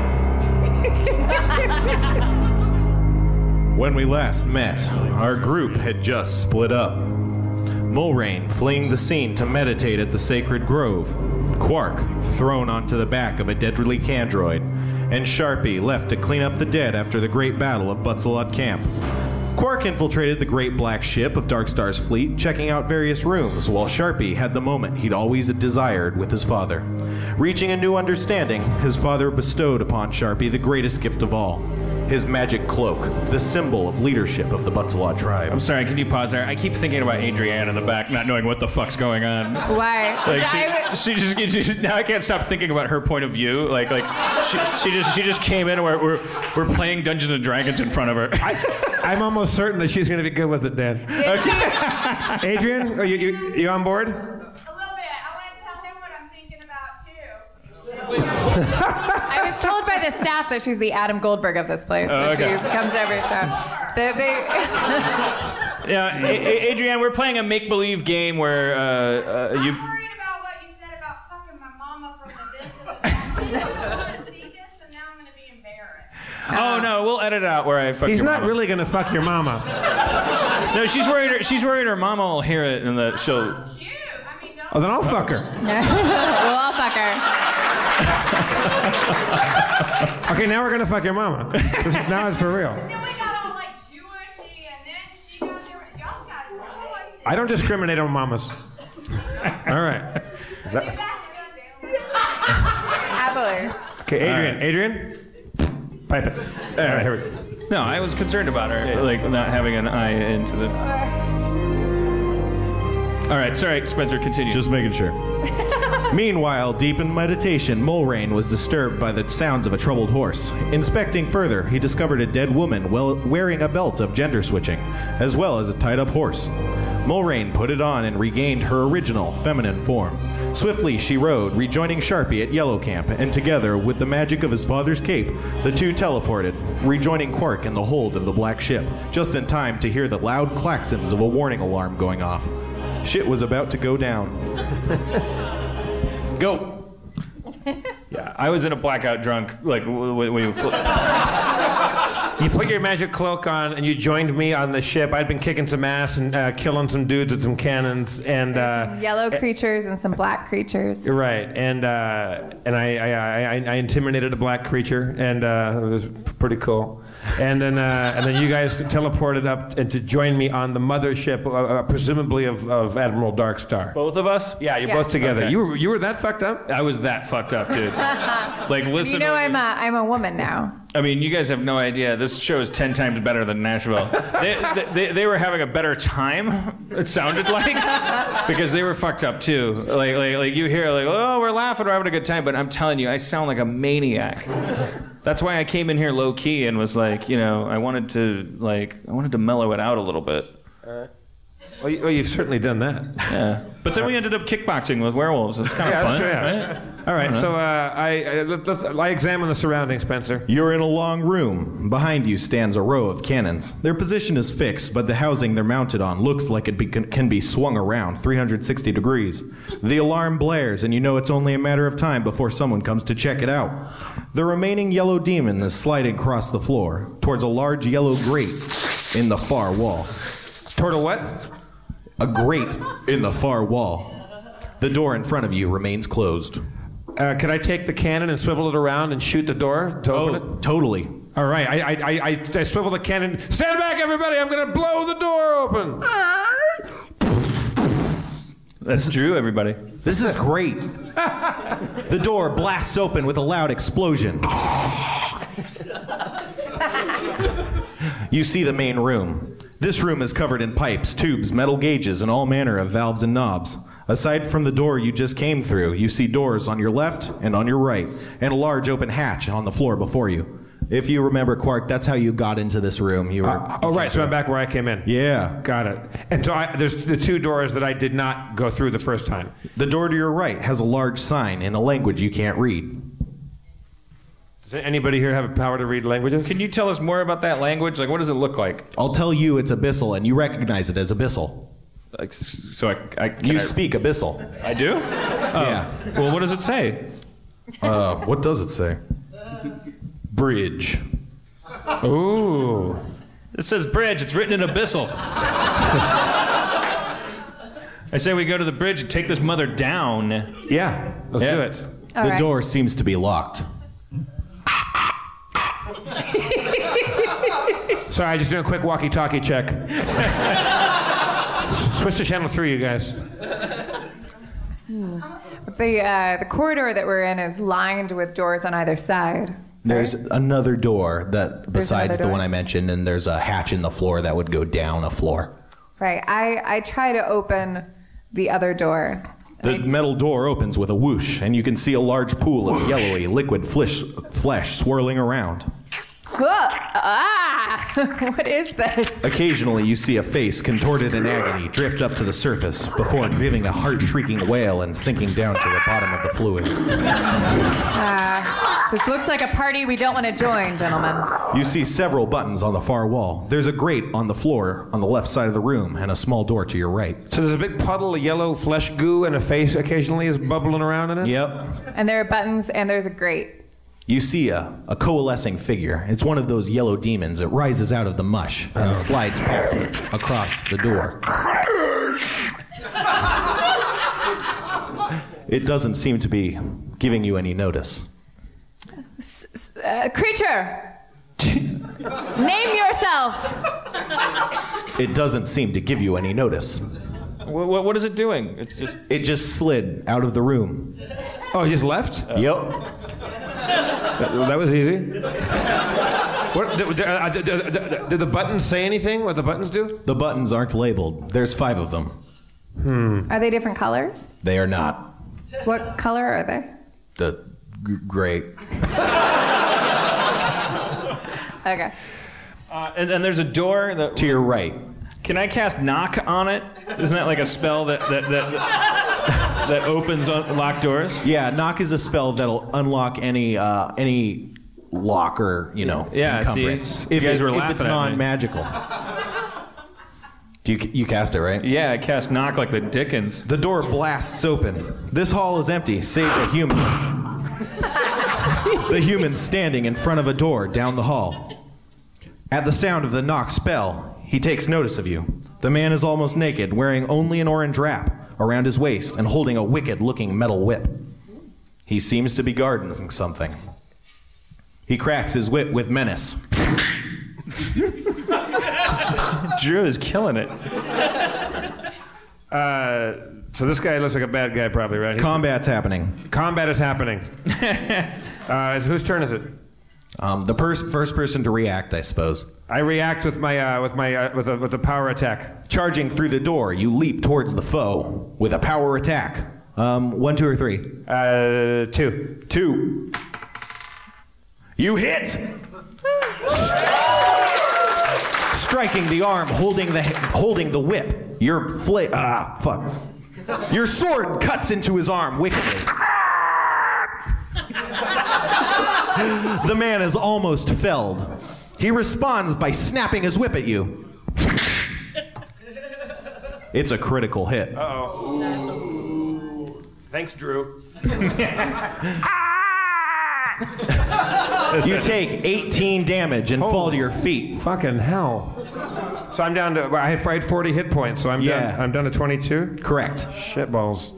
When we last met, our group had just split up. Mulrain fleeing the scene to meditate at the sacred grove, Quark thrown onto the back of a deadly candroid, and Sharpie left to clean up the dead after the great battle of Butzelot Camp. Quark infiltrated the great black ship of Darkstar's fleet, checking out various rooms, while Sharpie had the moment he'd always desired with his father. Reaching a new understanding, his father bestowed upon Sharpie the greatest gift of all his magic cloak, the symbol of leadership of the Butzelot tribe. I'm sorry, can you pause there? I keep thinking about Adrienne in the back, not knowing what the fuck's going on. Why? Like I- she, she, just, she just now I can't stop thinking about her point of view. Like like she, she just she just came in and we're, we're we're playing Dungeons and Dragons in front of her. I'm almost certain that she's going to be good with it, Dan. Adrian, are you, you, you on board? A little bit. I want to tell him what I'm thinking about told by the staff that she's the Adam Goldberg of this place. Oh, that okay. she comes to every show. They, they, yeah, A- A- Adrienne, we're playing a make believe game where uh, uh, you've. Been worried about what you said about fucking my mama from the business, and now I'm gonna be embarrassed. Oh no, we'll edit out where I fuck He's your not mama. really going to fuck your mama. No, she's worried. Her, she's worried her mama will hear it and that she'll. Oh, then I'll fuck her. we'll all fuck her. Okay, now we're going to fuck your mama. This, now it's for real. I don't discriminate on mamas. All right. That- Happily. okay, Adrian. Adrian? Pipe it. All right, here we go. No, I was concerned about her, like not having an eye into the. All right, sorry, Spencer. Continue. Just making sure. Meanwhile, deep in meditation, Mulrain was disturbed by the sounds of a troubled horse. Inspecting further, he discovered a dead woman well, wearing a belt of gender switching, as well as a tied up horse. Mulrain put it on and regained her original feminine form. Swiftly she rode, rejoining Sharpie at Yellow Camp, and together, with the magic of his father's cape, the two teleported, rejoining Quark in the hold of the black ship, just in time to hear the loud claxons of a warning alarm going off. Shit was about to go down. Go. Yeah, I was in a blackout drunk, like w- w- when you. You put your magic cloak on and you joined me on the ship. I'd been kicking some ass and uh, killing some dudes with some cannons. And uh, Yellow creatures and some black creatures. You're right, and uh, and I, I, I, I intimidated a black creature, and uh, it was pretty cool. And then uh, and then you guys teleported up and to join me on the mothership, uh, uh, presumably of, of Admiral Darkstar. Both of us? Yeah, you're Yeah. both together. Okay. You were you were that fucked up? I was that fucked up, dude. like, listen. you know I'm a I'm a woman now. I mean, you guys have no idea. This show is ten times better than Nashville. They, they, they were having a better time. It sounded like because they were fucked up too. Like, like, like you hear like, oh, we're laughing, we're having a good time, but I'm telling you, I sound like a maniac. That's why I came in here low key and was like, you know, I wanted to like, I wanted to mellow it out a little bit. Well, you, well, you've certainly done that. Yeah, but then we ended up kickboxing with werewolves. It's kind of Yeah, fun, that's true, yeah. right? All right, I so uh, I I, let- let's- I examine the surroundings, Spencer. You're in a long room. Behind you stands a row of cannons. Their position is fixed, but the housing they're mounted on looks like it be, can be swung around 360 degrees. The alarm blares, and you know it's only a matter of time before someone comes to check it out. The remaining yellow demon is sliding across the floor towards a large yellow grate in the far wall. Toward a what? A grate in the far wall. The door in front of you remains closed. Uh, could I take the cannon and swivel it around and shoot the door to open Oh, totally. All right, I, I, I, I, I swivel the cannon. Stand back, everybody! I'm going to blow the door open. That's true, everybody. This is great. the door blasts open with a loud explosion. You see the main room. This room is covered in pipes, tubes, metal gauges, and all manner of valves and knobs. Aside from the door you just came through, you see doors on your left and on your right, and a large open hatch on the floor before you. If you remember, Quark, that's how you got into this room. You were. Uh, oh, right, so I'm back where I came in. Yeah. Got it. And so I, there's the two doors that I did not go through the first time. The door to your right has a large sign in a language you can't read. Does anybody here have a power to read languages? Can you tell us more about that language? Like, what does it look like? I'll tell you it's abyssal, and you recognize it as abyssal. Like, so I, I can You I- speak abyssal. I do. Oh. Yeah. Well, what does it say? Uh, what does it say? Bridge. Ooh. It says bridge. It's written in abyssal. I say we go to the bridge and take this mother down. Yeah, let's Yeah. do it. All the right. door seems to be locked. Sorry, I just doing a quick walkie-talkie check. Switch to channel three, you guys. The uh, the corridor that we're in is lined with doors on either side. There's another door that besides another the one I mentioned, and there's a hatch in the floor that would go down a floor. Right. I I try to open the other door. The metal door opens with a whoosh, and you can see a large pool of yellowy liquid flesh, flesh swirling around. Ah! what is this? Occasionally, you see a face contorted in agony drift up to the surface before giving a heart shrieking wail and sinking down to the bottom of the fluid. Uh, this looks like a party we don't want to join, gentlemen. You see several buttons on the far wall. There's a grate on the floor on the left side of the room and a small door to your right. So there's a big puddle of yellow flesh goo, and a face occasionally is bubbling around in it. Yep. And there are buttons, and there's a grate. You see a, a coalescing figure. It's one of those yellow demons. It rises out of the mush and slides past it across the door. It doesn't seem to be giving you any notice. S- uh, creature, name yourself. It doesn't seem to give you any notice. What, what, what is it doing? It's just. It just slid out of the room. Oh, he just left? Yep. That, that was easy. What, did, did- uh, did- did- did the buttons say anything? What the buttons do? The buttons aren't labeled. There's five of them. Hmm. Are they different colors? They are not. What color are they? The g- great. Okay. Uh, and, and there's a door that. To your right. Can I cast knock on it? Isn't that like a spell that that that, that opens on locked doors? Yeah, knock is a spell that'll unlock any uh, any lock or you know Yeah, see? encumbrance. You if, guys it- were if laughing it's at me. non-magical. Do you you cast it right? Yeah, I cast knock like the Dickens. The door blasts open. This hall is empty, save a human. the human standing in front of a door down the hall. At the sound of the knock spell, he takes notice of you. The man is almost naked, wearing only an orange wrap around his waist and holding a wicked looking metal whip. He seems to be guarding something. He cracks his whip with menace. Drew is killing it. Uh, so this guy looks like a bad guy, probably, right? He's- Combat's happening. Combat is happening. uh, whose turn is it? Um, the pers- first person to react, I suppose. I react with my uh, with my uh, with a with a power attack. Charging through the door, you leap towards the foe with a power attack. Um, one, two, or three? Uh, two. Two. You hit! Striking the arm, holding the holding the whip. Your fla- ah fuck. Your sword cuts into his arm wickedly. the man is almost felled. He responds by snapping his whip at you. It's a critical hit. Uh oh. Thanks, Drew. You take 18 damage and fall to your feet. Fucking hell. So I'm down to. I had 40 hit points, so I'm Yeah. down. I'm down to 22. Correct. Shitballs.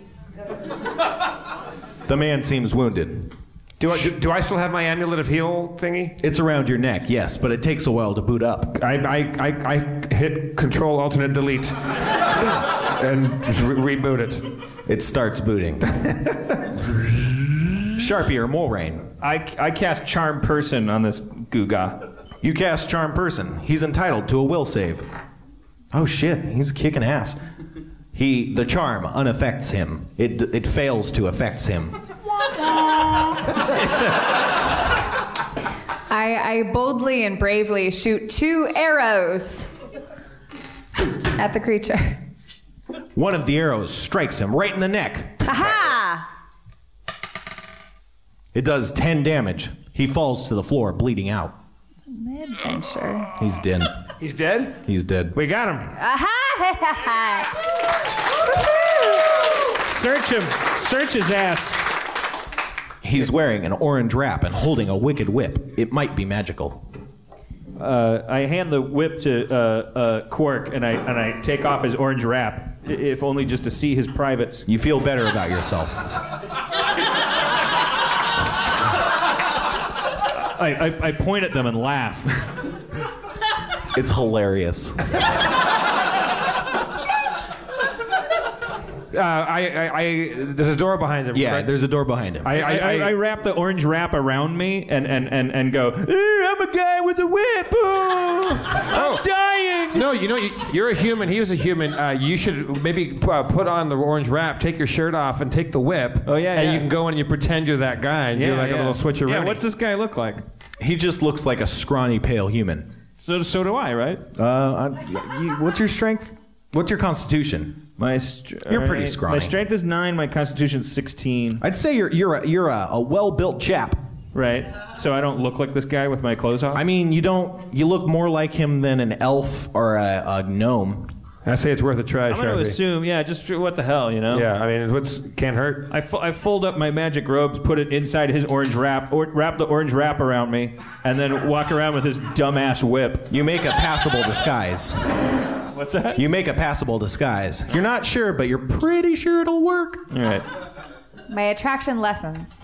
The man seems wounded. Do I, do, do I still have my amulet of heal thingy? It's around your neck, yes, but it takes a while to boot up. I, I, I, I hit Control Alternate Delete and re- reboot it. It starts booting. Sharpie or Mulrain. I, I cast Charm Person on this Guga. You cast Charm Person. He's entitled to a will save. Oh shit, he's kicking ass. He the charm unaffects him. It it fails to affect him. I, I boldly and bravely shoot two arrows at the creature. One of the arrows strikes him right in the neck. Aha! It does 10 damage. He falls to the floor, bleeding out. Adventure. He's dead. He's dead? He's dead. We got him. Aha! Search him. Search his ass. He's wearing an orange wrap and holding a wicked whip. It might be magical. Uh, I hand the whip to uh, uh, Quark and I and I take off his orange wrap, i- if only just to see his privates. You feel better about yourself. I, I, I point at them and laugh. It's hilarious. Uh, I, I, I, there's a door behind him. Yeah, correct? there's a door behind him. I, I, I, I wrap the orange wrap around me and, and, and, and go, "Eh, I'm a guy with a whip. Oh, I'm dying. No, you know, you- you're a human. He was a human. Uh, you should maybe uh, put on the orange wrap, take your shirt off, and take the whip. Oh, yeah, And yeah. you can go in and you pretend you're that guy and do like a little switcheroo. Yeah, what's this guy look like? He just looks like a scrawny, pale human. So, so do I, right? Uh, I- you, what's your strength? What's your constitution? My str- You're pretty alright, scrawny. My strength is nine. My constitution's sixteen. I'd say you're you're a, you're a, a well-built chap. Right. So I don't look like this guy with my clothes off. I mean, you don't. You look more like him than an elf or a, a gnome. I say it's worth a try, I'm going to Sharpie. assume, yeah, just what the hell, you know? Yeah, I mean, what's can't hurt. I, fo- I fold up my magic robes, put it inside his orange wrap, or wrap the orange wrap around me, and then walk around with his dumbass whip. You make a passable disguise. What's that? You make a passable disguise. You're not sure, but you're pretty sure it'll work. All right. My attraction lessons.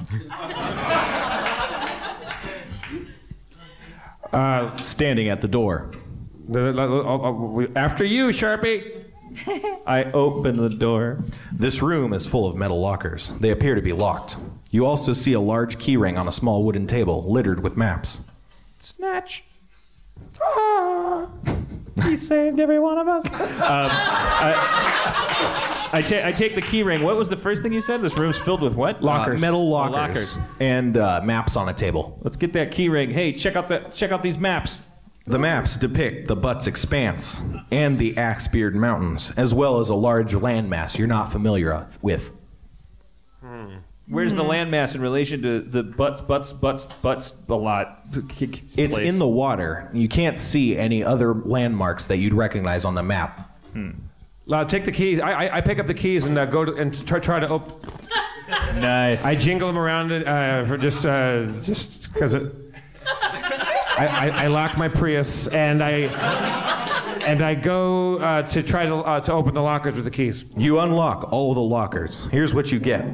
Uh, standing at the door. After you, Sharpie. I open the door. This room is full of metal lockers. They appear to be locked. You also see a large keyring on a small wooden table littered with maps. Snatch. Ah, he saved every one of us. Um, I, I, ta- I take the key ring. What was the first thing you said? This room's filled with what? Uh, metal Oh, lockers, lockers. and uh, maps on a table. Let's get that key ring. Hey, check out the check out these maps. The maps depict the Butts Expanse and the Axebeard Mountains, as well as a large landmass you're not familiar with. Where's the landmass in relation to the butts, butts, butts, butts a lot? It's in the water. You can't see any other landmarks that you'd recognize on the map. Uh, take the keys. I, I, I pick up the keys and uh, go to, and try, try to open. Nice. I jingle them around uh, for just uh, just because it. I, I, I lock my Prius and I and I go uh, to try to uh, to open the lockers with the keys. You unlock all the lockers. Here's what you get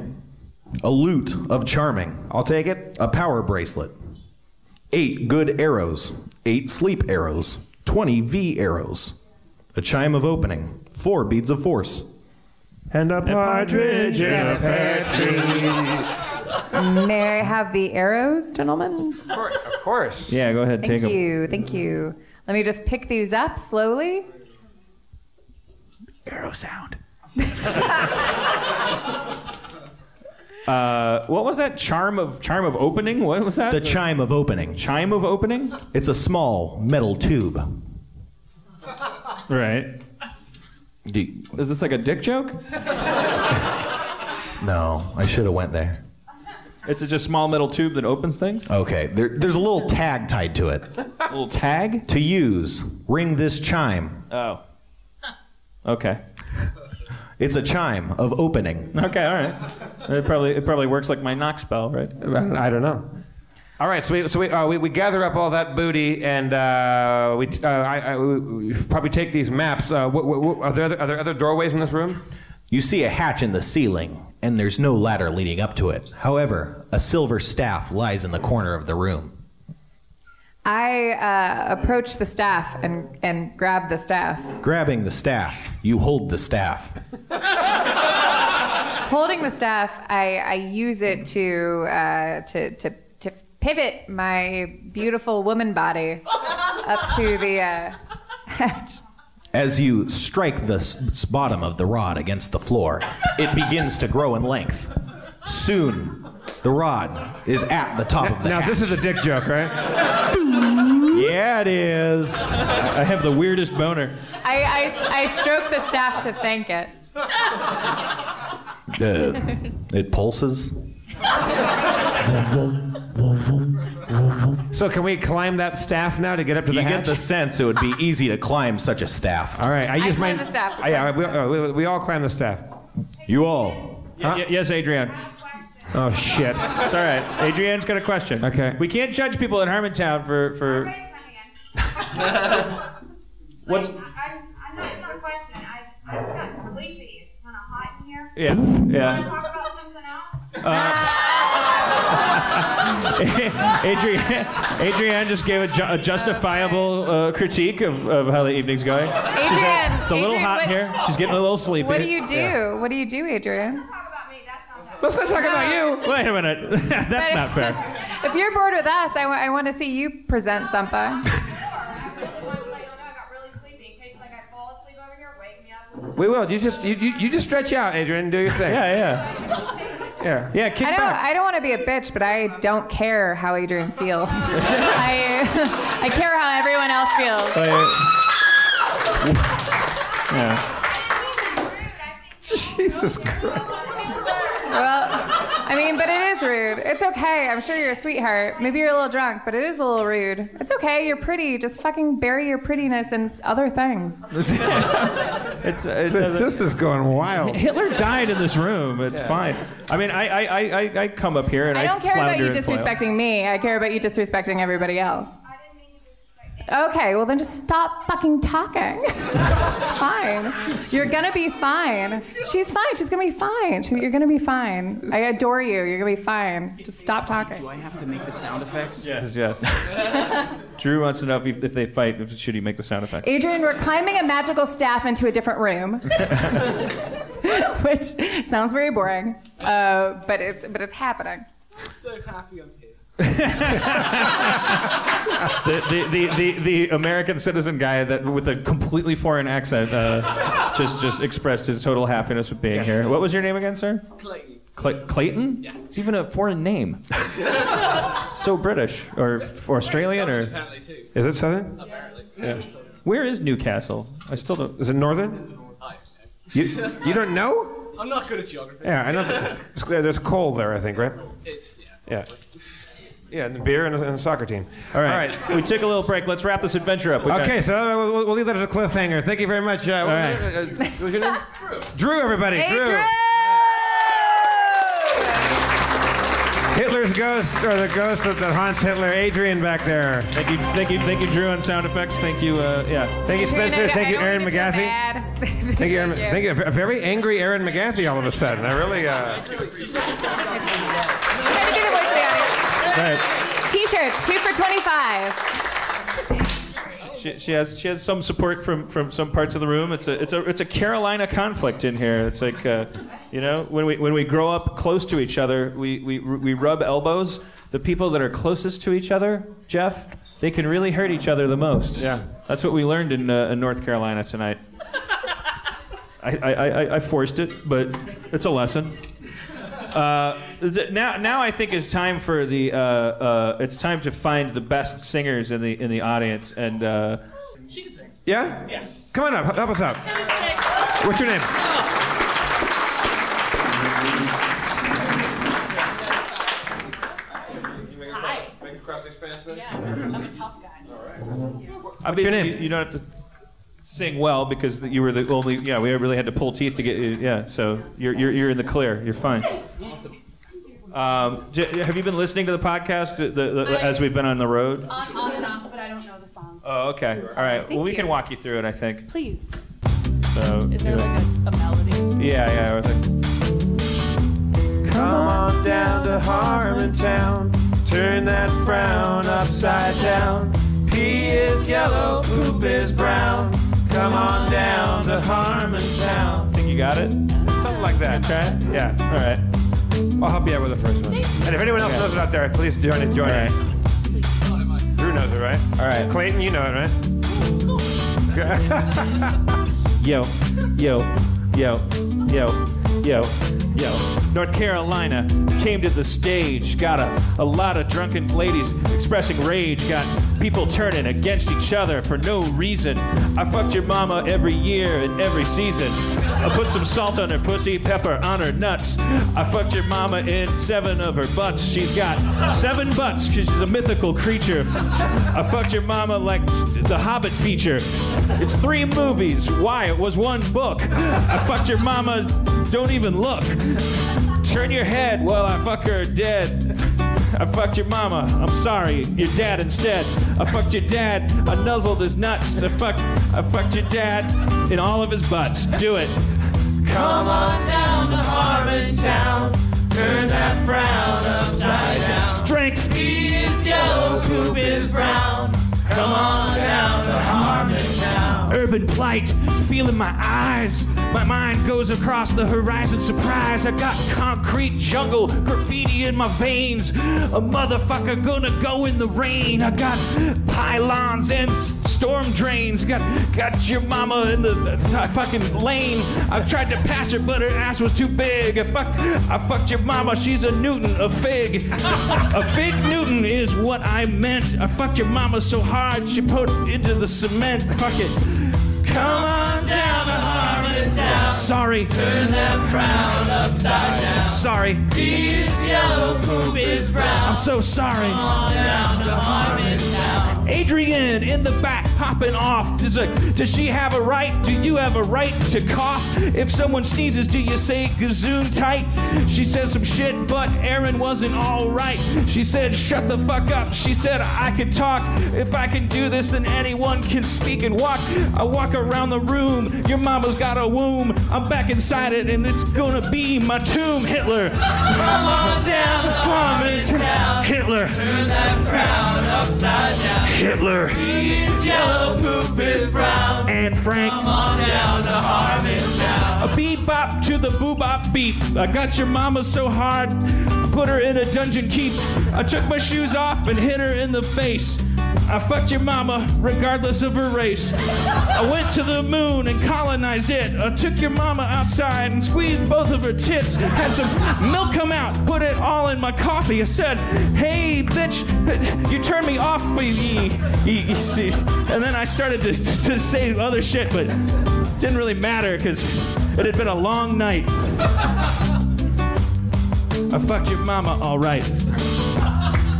a loot of charming. I'll take it. A power bracelet. Eight good arrows. Eight sleep arrows. 20 V arrows. A chime of opening. Four beads of force. And a partridge in a pear May I have the arrows, gentlemen? Of course. Of course. Yeah, go ahead, Thank take them. you. Thank you. Let me just pick these up slowly. Arrow sound. Uh, what was that? Charm of charm of opening. What was that? The chime of opening. Chime of opening. It's a small metal tube. Right. Is this like a dick joke? No, I should have went there. It's just a small metal tube that opens things. Okay, there, there's a little tag tied to it. A little tag to use. Ring this chime. Oh. Okay. It's a chime of opening. Okay. All right. It probably it probably works like my knock spell, right? I don't know. All right, so we so we, uh, we, we gather up all that booty and uh, we, uh, I, I, we probably take these maps. Uh, wh- wh- wh- are, there other, are there other doorways in this room? You see a hatch in the ceiling, and there's no ladder leading up to it. However, a silver staff lies in the corner of the room. I uh, approach the staff and, and grab the staff. Grabbing the staff, you hold the staff. Holding the staff, I, I use it to, uh, to, to, to pivot my beautiful woman body up to the uh, hatch. As you strike the s- bottom of the rod against the floor, it begins to grow in length. Soon, the rod is at the top of the Now hatch. this is a dick joke, right? yeah, it is. I have the weirdest boner. I, I, I stroke the staff to thank it. Uh, it pulses. So can we climb that staff now to get up to the You the get hatch? the sense it would be easy to climb such a staff. All right, I I use climb my. the staff. I- yeah, we, uh, we, we all climb the staff. You all. Y- y- yes, Adrienne. Oh shit! It's all right. Adrienne's got a question. Okay. We can't judge people in Harmontown for for. What's I'm, I'm not, it's not a question. I, I just got sleepy. It's kind of hot in here. yeah Want to yeah. talk about something else? Adrienne, Adrienne just gave a, ju- a justifiable uh, critique of, of how the evening's going. She said, Adrienne, it's a little Adrienne, hot what- here. She's getting a little sleepy. What do you do? Yeah. What do you do, Adrian? Let's not talk about me. That's not fair. Let's not talk about you. Wait a minute. That's But- not fair. If you're bored with us, I want to see you present something. We will. You just you, you, you just stretch out, Adrian, do your thing. Yeah, yeah. Yeah. Yeah, kick I don't. back. I don't want to be a bitch, but I don't care how Adrian feels. I I care how everyone else feels. Oh, yeah. Jesus Christ. Well, I mean, but it is rude. It's okay. I'm sure you're a sweetheart. Maybe you're a little drunk, but it is a little rude. It's okay. You're pretty. Just fucking bury your prettiness in other things. It's, uh, it This is going wild. Hitler died in this room. It's fine. I mean, I, I, I, I- I come up here and I, I don't care about you flounder and flail. disrespecting me. I care about you disrespecting everybody else. Okay, well then just stop fucking talking. it's fine. You're gonna be fine. She's fine. She's gonna be fine. She, you're gonna be fine. I adore you. You're gonna be fine. Just stop talking. Do I have to make the sound effects? Yes, yes. Drew wants to know if, if they fight, if should he make the sound effect? Adrian, we're climbing a magical staff into a different room, which sounds very boring, uh, but it's but it's happening. I'm so happy I'm here. The, the, the, the, the American citizen guy that with a completely foreign accent uh, just just expressed his total happiness with being here. What was your name again, sir? Clayton. Cla- Clayton? Yeah. It's even a foreign name. so British or, or Australian or Apparently too. Is it southern? Apparently. Yeah. where is Newcastle? I still don't. Is it northern? You, you don't know? I'm not good at geography. Yeah, I know. There's, there's coal there, I think, right? It's yeah. Yeah. Yeah, and beer and a, and a soccer team. All right. All right. We took a little break. Let's wrap this adventure up. We got- Okay, so uh, we'll, we'll leave that as a cliffhanger. Thank you very much. Uh, what, right. was it? Uh, what was your name? Drew. everybody. Hey, Drew. Drew! Hitler's ghost, or the ghost that, that haunts Hitler, Adrian back there. Thank you, thank you, thank you, Drew, on sound effects. Thank you, uh, yeah. Thank you, Spencer. Thank you, Erin McGathy. Thank you, Erin, you. thank you. A very angry Erin McGathy all of a sudden. I really, uh, T-shirts, two for twenty-five. She, she has she has some support from, from some parts of the room. It's a it's a it's a Carolina conflict in here. It's like uh, you know when we when we grow up close to each other, we, we we rub elbows. The people that are closest to each other, Jeff, they can really hurt each other the most. Yeah, that's what we learned in, uh, in North Carolina tonight. I, I, I, I forced it, but it's a lesson. Uh, th- now, now I think it's time for the. Uh, uh, it's time to find the best singers in the in the audience, and. Uh, yeah? Yeah. Come on up. Help us out. What's your name? Hi. I'm a tough guy. What's your name? You, you don't have to sing well because you were the only. Yeah, we really had to pull teeth to get you. Yeah, so you're you're, you're in the clear. You're fine. Um, j- have you been listening to the podcast the, the, as we've been on the road? On, on and off, but I don't know the song. Oh, okay. All right. Well, we can walk you through it. I think. Please. So. Is there like a, a melody? Yeah, yeah. it was like- Come on down to Harmontown. Turn that frown upside down. Pee is yellow, poop is brown. Come on down to Harmontown. Think you got it? Something like that. Try it. Yeah. All right. I'll help you out with the first one. And if anyone else Okay. knows it out there, please join it. Join All it. Drew knows it, right? All right. Clayton, you know it, right? Yo, yo, yo, yo, yo, yo. North Carolina came to the stage. Got a, a lot of drunken ladies expressing rage. Got people turning against each other for no reason. I fucked your mama every year and every season. I put some salt on her pussy, pepper on her nuts. I fucked your mama in seven of her butts. She's got seven butts because she's a mythical creature. I fucked your mama like the Hobbit feature. It's three movies. Why? It was one book. I fucked your mama. Don't even look. Turn your head while I fuck her dead. I fucked your mama. I'm sorry. Your dad instead. I fucked your dad. I nuzzled his nuts. I fucked. I fucked your dad in all of his butts. Do it. Come on down to Harmontown. Turn that frown upside down. Strength. Pee is yellow, poop is brown. Come on down to Harmontown. Urban plight, feeling my eyes. My mind goes across the horizon. Surprise, I got concrete jungle graffiti in my veins. A motherfucker gonna go in the rain. I got pylons and storm drains. Got got your mama in the uh, fucking lane. I tried to pass her, but her ass was too big. I fuck, I fucked your mama. She's a Newton, a fig. a fig Newton is what I meant. I fucked your mama so hard she put into the cement. Fuck it. Come on down to Harmontown. Sorry. Turn that frown upside down. Sorry. Yellow, poop is brown. I'm so sorry. Come on down to Harmontown. Adrian in the back popping off. Does, a, does she have a right? Do you have a right to cough? If someone sneezes, do you say gazoon tight? She says some shit, but Erin wasn't all right. She said, shut the fuck up. She said, I can talk. If I can do this, then anyone can speak and walk. I walk around the room. Your mama's got a womb. I'm back inside it, and it's gonna be my tomb. Hitler. Come on down to Harmontown. Hitler. Turn that frown upside down. Hitler. Pee is yellow, poop is brown. And Frank. Come on down to Harmontown. A beep bop to the boo bop beep. I got your mama so hard, I put her in a dungeon keep. I took my shoes off and hit her in the face. I fucked your mama, regardless of her race. I went to the moon and colonized it. I took your mama outside and squeezed both of her tits. Had some milk come out, put it all in my coffee. I said, Hey, bitch, you turned me off. You, see. And then I started to, to say other shit, but it didn't really matter because it had been a long night. I fucked your mama all right.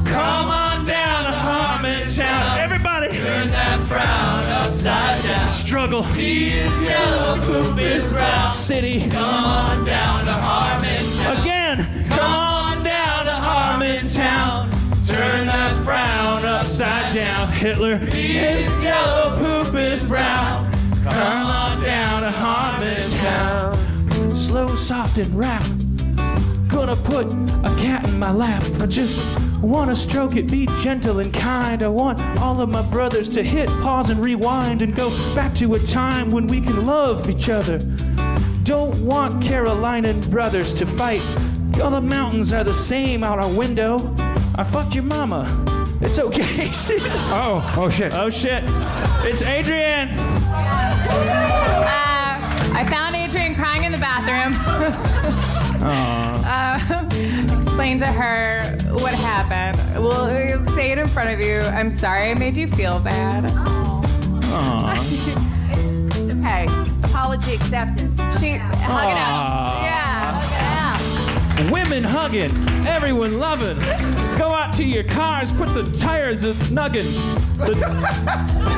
Come on down Everybody. Turn that frown upside down. Struggle. Is yellow, poop is brown. City. Come on down to Again. Come on down to Harmontown. Turn that frown upside down. Hitler. Tea is yellow, poop is brown. Come on down to Harmontown. Slow, soft, and rap. Gonna put a cat in my lap. I just wanna stroke it, be gentle and kind. I want all of my brothers to hit pause and rewind and go back to a time when we can love each other. Don't want Carolinian brothers to fight. All the mountains are the same out our window. I fucked your mama. It's okay. oh, oh shit. Oh shit. It's Adrian. Uh, I found Adrian crying in the bathroom. uh, explain to her what happened. We'll we'll say it in front of you. I'm sorry I made you feel bad. Okay, apology accepted. She hug it out. Aw. Yeah, hug it out. Women hugging, everyone loving. Go out to your cars, put the tires nugging. The-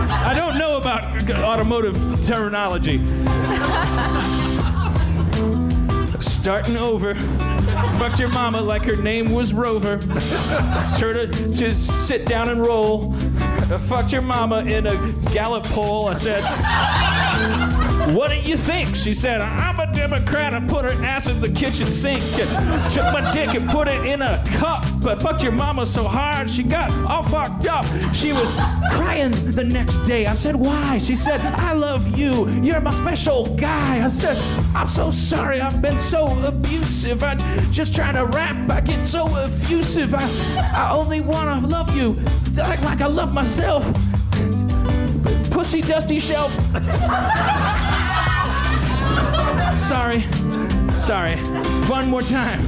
I don't know about automotive terminology. Starting over. Fucked your mama like her name was Rover. Turned her to sit down and roll. Fucked your mama in a gallop pole. I said, What do you think? She said, I'm a Democrat. I put her ass in the kitchen sink. Took my dick and put it in a cup. But fucked your mama so hard she got all fucked up. She was crying the next day. I said, Why? She said, I love you. You're my special guy. I said, I'm so sorry. I've been so abusive. I just trying to rap. I get so effusive. I, I only want to love you like, like I love myself. Pussy dusty shelf. Sorry. Sorry. One more time.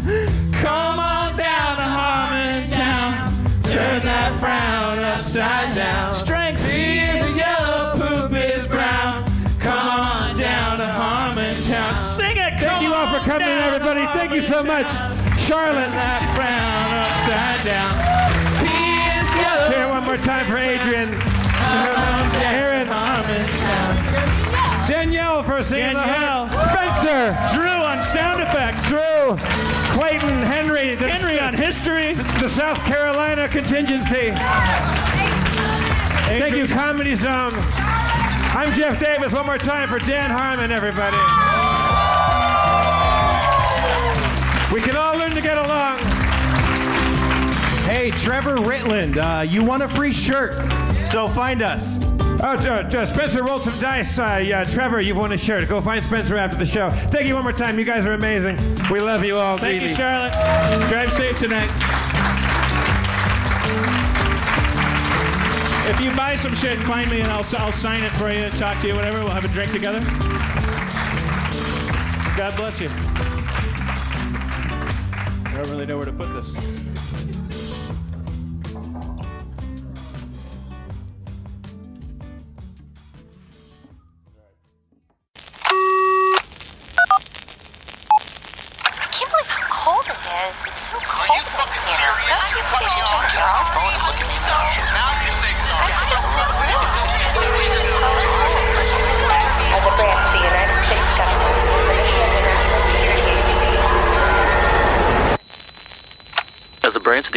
Come on down to Harmontown. Turn that frown upside down. Strength is yellow, poop is brown. Come on down to Harmontown. Sing it. Thank you all for coming everybody. Thank you so much. Charlotte. That frown upside down. He is yellow. Let's hear it one more time for Adrian. Erin. Danielle for singing the Danielle. hook. Spencer. Drew on sound effects. Drew. Clayton. Henry. The, Henry on history. the South Carolina contingency. Thank you, Comedy Zone. I'm Jeff Davis. One more time for Dan Harmon, everybody. We can all learn to get along. Hey, Trevor Ritland, uh, you want a free shirt, so find us. Oh, uh, uh, Spencer rolled some dice. Uh, yeah, Trevor, you've won a shirt. Go find Spencer after the show. Thank you one more time. You guys are amazing. We love you all. Thank you, dearly. Charlotte. Drive safe tonight. If you buy some shit, find me and I'll, I'll sign it for you, and talk to you, whatever. We'll have a drink together. God bless you. I don't really know where to put this.